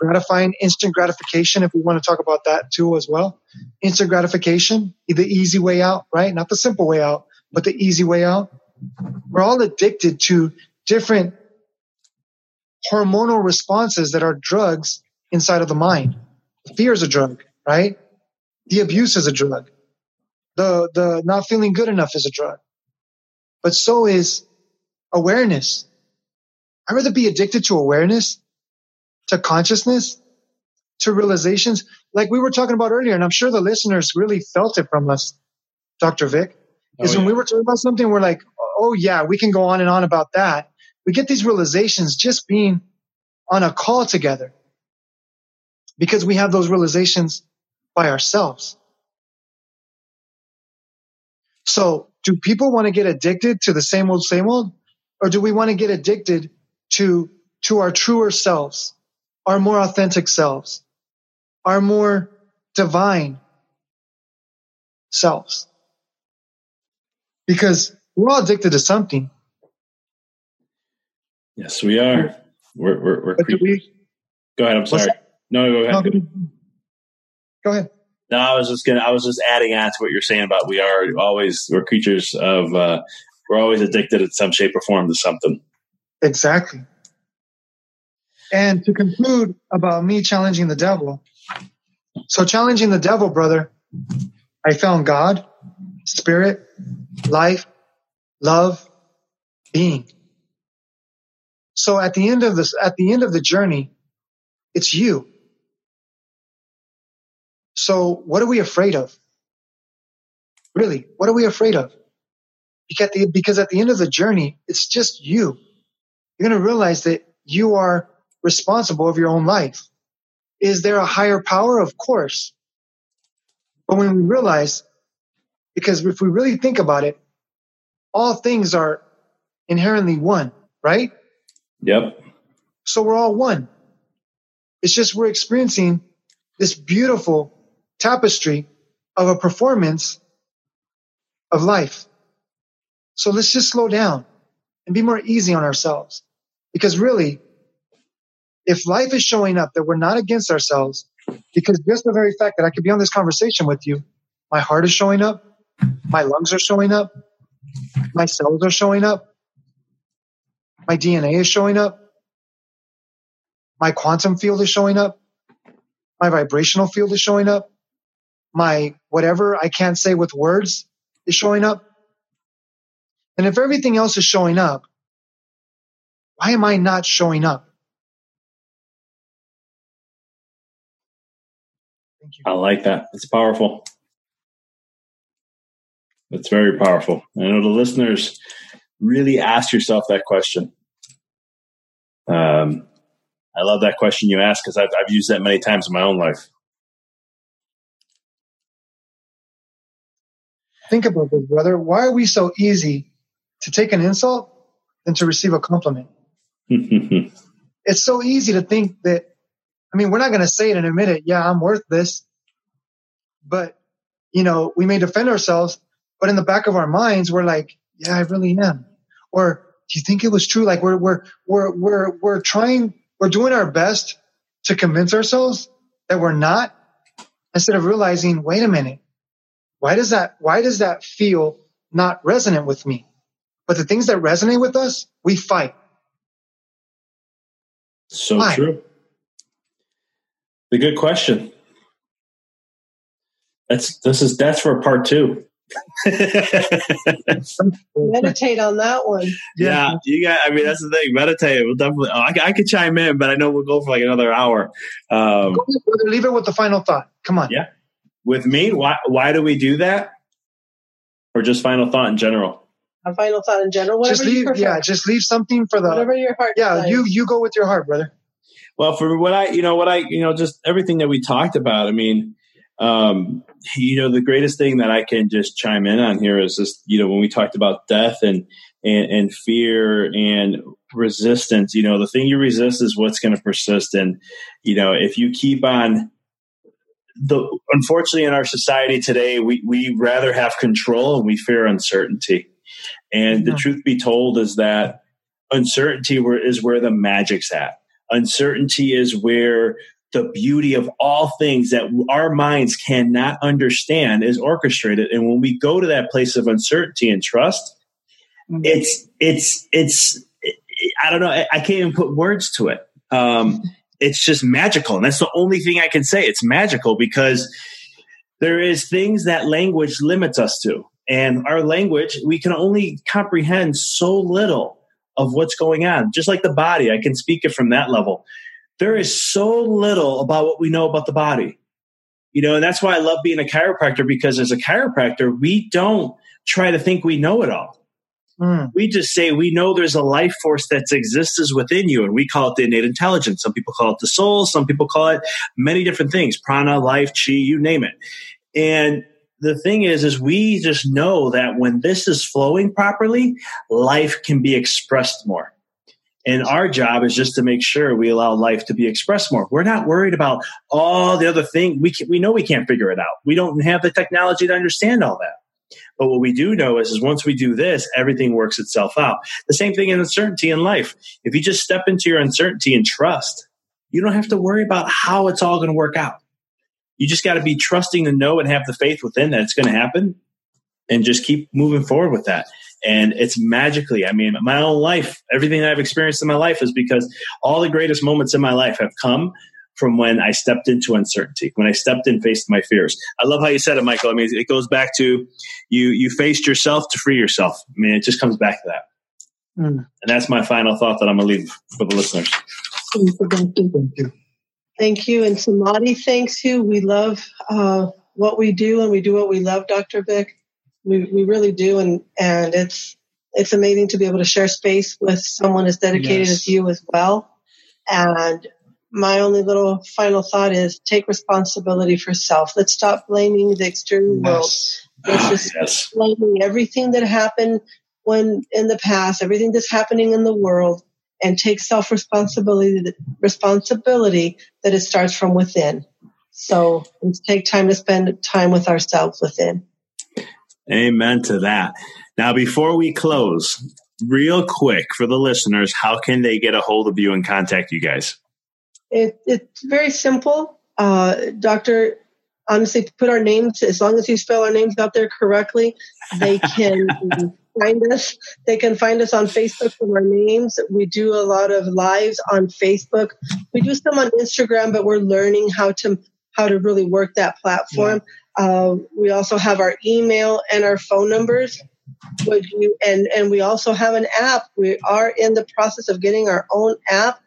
gratifying instant gratification. If we want to talk about that too as well, instant gratification, the easy way out, right? Not the simple way out, but the easy way out. We're all addicted to different hormonal responses that are drugs inside of the mind. Fear is a drug, right? The abuse is a drug. The, the not feeling good enough is a drug. But so is awareness. I'd rather be addicted to awareness, to consciousness, to realizations, like we were talking about earlier. And I'm sure the listeners really felt it from us, Dr. Vic, oh, is oh, yeah. when we were talking about something, we're like, oh yeah, we can go on and on about that. We get these realizations just being on a call together because we have those realizations by ourselves. So do people want to get addicted to the same old, same old? Or do we want to get addicted to, to our truer selves, our more authentic selves, our more divine selves? Because we're all addicted to something. Yes, we are. We're, we're, we're we, go ahead. I'm sorry. No, go ahead. No, go ahead. No, I was just gonna. I was just adding on to what you're saying about we are always we're creatures of uh, we're always addicted in some shape or form to something. Exactly. And to conclude about me challenging the devil. So challenging the devil, brother, I found God, spirit, life, love, being. So at the end of this, at the end of the journey, it's you. So what are we afraid of? Really, what are we afraid of? Because at the, because at the end of the journey, it's just you. You're going to realize that you are responsible of your own life. Is there a higher power? Of course. But when we realize, because if we really think about it, all things are inherently one, right? Yep. So we're all one. It's just we're experiencing this beautiful tapestry of a performance of life. So let's just slow down and be more easy on ourselves. Because really, if life is showing up that we're not against ourselves, because just the very fact that I could be on this conversation with you, my heart is showing up, my lungs are showing up, my cells are showing up, my DNA is showing up, my quantum field is showing up, my vibrational field is showing up, my whatever I can't say with words is showing up. And if everything else is showing up, why am I not showing up? I like that. It's powerful. It's very powerful. I know the listeners really ask yourself that question. Um, I love that question you ask because I've, I've used that many times in my own life. Think about this, brother. Why are we so easy to take an insult than to receive a compliment? it's so easy to think that, I mean, we're not going to say it in a minute. Yeah, I'm worth this. But, you know, we may defend ourselves, but in the back of our minds, we're like, yeah, I really am. Or do you think it was true? Like we're, we're, we're, we're, we're trying, we're doing our best to convince ourselves that we're not instead of realizing, wait a minute. Why does that, why does that feel not resonant with me? But the things that resonate with us, we fight. So Why? true. The good question. That's this is that's for part two. Meditate on that one. Yeah, you got. I mean, that's the thing. Meditate. We'll definitely. Oh, I, I could chime in, but I know we'll go for like another hour. Um, Leave it with the final thought. Come on. Yeah. With me, why? Why do we do that? Or just final thought in general? A final thought in general. Just leave. Yeah. Just leave something for the. whatever your heart. Yeah. desires. You you go with your heart, brother. Well, for what I, you know, what I, you know, just everything that we talked about. I mean, um, you know, the greatest thing that I can just chime in on here is just, you know, when we talked about death and and, and fear and resistance, you know, the thing you resist is what's going to persist. And you know, if you keep on the unfortunately in our society today, we we rather have control and we fear uncertainty. And the truth be told is that uncertainty where, is where the magic's at. Uncertainty is where the beauty of all things that our minds cannot understand is orchestrated. And when we go to that place of uncertainty and trust, it's it's it's I don't know. I, I can't even put words to it. Um, it's just magical, and that's the only thing I can say. It's magical because there is things that language limits us to, and our language we can only comprehend so little of what's going on. Just like the body, I can speak it from that level. There is so little about what we know about the body. You know, and that's why I love being a chiropractor because as a chiropractor, we don't try to think we know it all Mm. we just say we know there's a life force that exists within you and we call it the innate intelligence some people call it the soul some people call it many different things prana life chi you name it and the thing is is we just know that when this is flowing properly life can be expressed more and our job is just to make sure we allow life to be expressed more. We're not worried about all the other things. We can, we know we can't figure it out. We don't have the technology to understand all that. But what we do know is, is once we do this, everything works itself out. The same thing in uncertainty in life. If you just step into your uncertainty and trust, you don't have to worry about how it's all going to work out. You just got to be trusting to know and have the faith within that it's going to happen and just keep moving forward with that. And it's magically, I mean, my own life, everything I've experienced in my life is because all the greatest moments in my life have come from when I stepped into uncertainty, when I stepped and faced my fears. I love how you said it, Michael. I mean, it goes back to you, you faced yourself to free yourself. I mean, it just comes back to that. Mm. And that's my final thought that I'm going to leave for the listeners. Thank you. Thank you. And Samadhi thanks you. We love uh, what we do and we do what we love, Dr. Vic. We, we really do. And, and it's, it's amazing to be able to share space with someone as dedicated Yes. as you as well. And my only little final thought is take responsibility for self. Let's stop blaming the external world. Yes. Let's Ah, just yes. blaming everything that happened when in the past, everything that's happening in the world, and take self responsibility responsibility that it starts from within. So let's take time to spend time with ourselves within. Amen to that. Now, before we close, real quick for the listeners, how can they get a hold of you and contact you guys? It, it's very simple. Uh, Doctor, honestly, put our names, as long as you spell our names out there correctly, they can find us. They can find us on Facebook from our names. We do a lot of lives on Facebook. We do some on Instagram, but we're learning how to how to really work that platform. Uh, we also have our email and our phone numbers. Would you and and we also have an app. We are in the process of getting our own app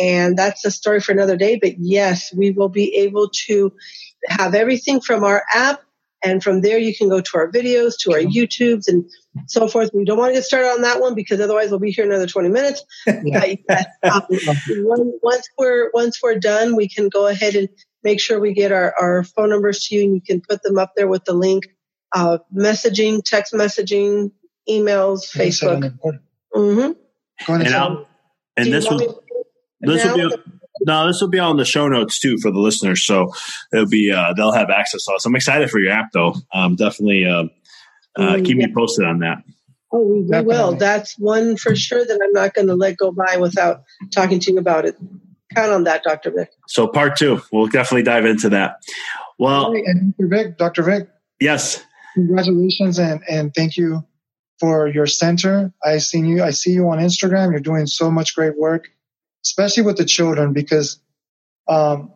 and that's a story for another day. But yes, we will be able to have everything from our app, and from there you can go to our videos, to our YouTubes, and so forth. We don't want to get started on that one because otherwise we'll be here another twenty minutes. But yes, um, once we're once we're done, we can go ahead and make sure we get our, our phone numbers to you, and you can put them up there with the link. Uh, messaging, text messaging, emails, Facebook. Mm-hmm. Go ahead And, and I'll, and Do you this want will me to- this will now? be no, this will be on the show notes too for the listeners. So it'll be uh, they'll have access to us. I'm excited for your app though. Um, definitely um, uh, Mm, keep yeah. me posted on that. Oh, we, we will. That's one for sure that I'm not going to let go by without talking to you about it. Count on that, Dr. Vic. So part two, we'll definitely dive into that. Well, Hey, and Dr. Vic, Dr. Vic, yes, congratulations and, and thank you for your center. I seen you, I see you on Instagram. You're doing so much great work, especially with the children, because um,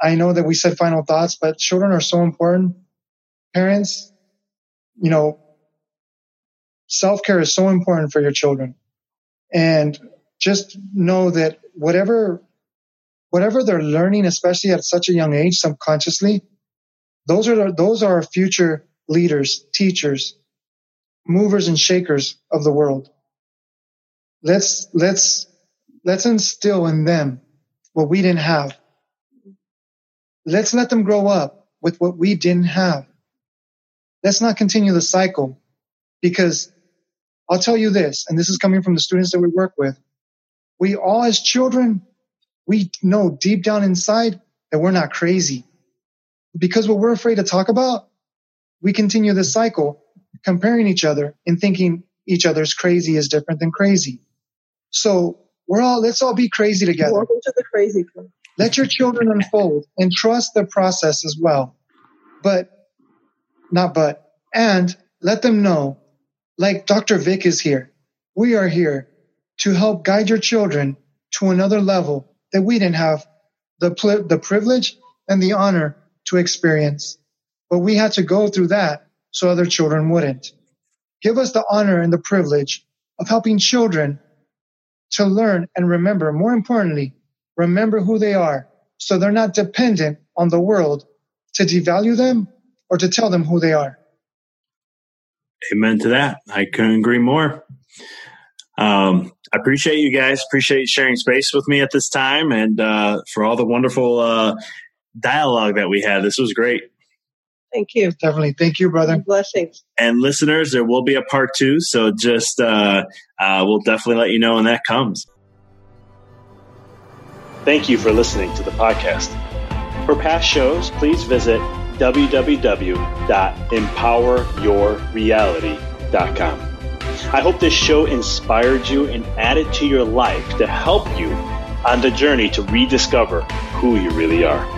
I know that we said final thoughts, but children are so important. Parents, you know, self care is so important for your children. And just know that whatever, whatever they're learning, especially at such a young age, subconsciously, those are, those are our future leaders, teachers, movers and shakers of the world. Let's, let's, let's instill in them what we didn't have. Let's let them grow up with what we didn't have. Let's not continue the cycle because I'll tell you this, and this is coming from the students that we work with. We all as children, we know deep down inside that we're not crazy because what we're afraid to talk about, we continue this cycle comparing each other and thinking each other's crazy is different than crazy. So we're all, let's all be crazy together. Welcome to the crazy club. Let your children unfold and trust the process as well. But, not but, and let them know, like Dr. Vic is here, we are here to help guide your children to another level that we didn't have the, pl- the privilege and the honor to experience. But we had to go through that so other children wouldn't. Give us the honor and the privilege of helping children to learn and remember, more importantly, remember who they are so they're not dependent on the world to devalue them or to tell them who they are. Amen to that. I couldn't agree more. Um, I appreciate you guys. Appreciate sharing space with me at this time and uh, for all the wonderful uh, dialogue that we had. This was great. Thank you. Definitely. Thank you, brother. Blessings. And listeners, there will be a part two. So just, uh, uh, we'll definitely let you know when that comes. Thank you for listening to the podcast. For past shows, please visit www.empoweryourreality.com. I hope this show inspired you and added to your life to help you on the journey to rediscover who you really are.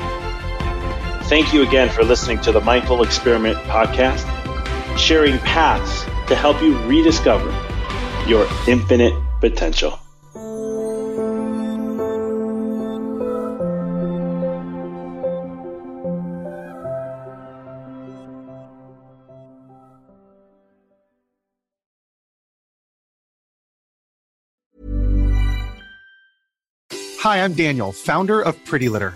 Thank you again for listening to the Mindful Experiment podcast, sharing paths to help you rediscover your infinite potential. Hi, I'm Daniel, founder of Pretty Litter.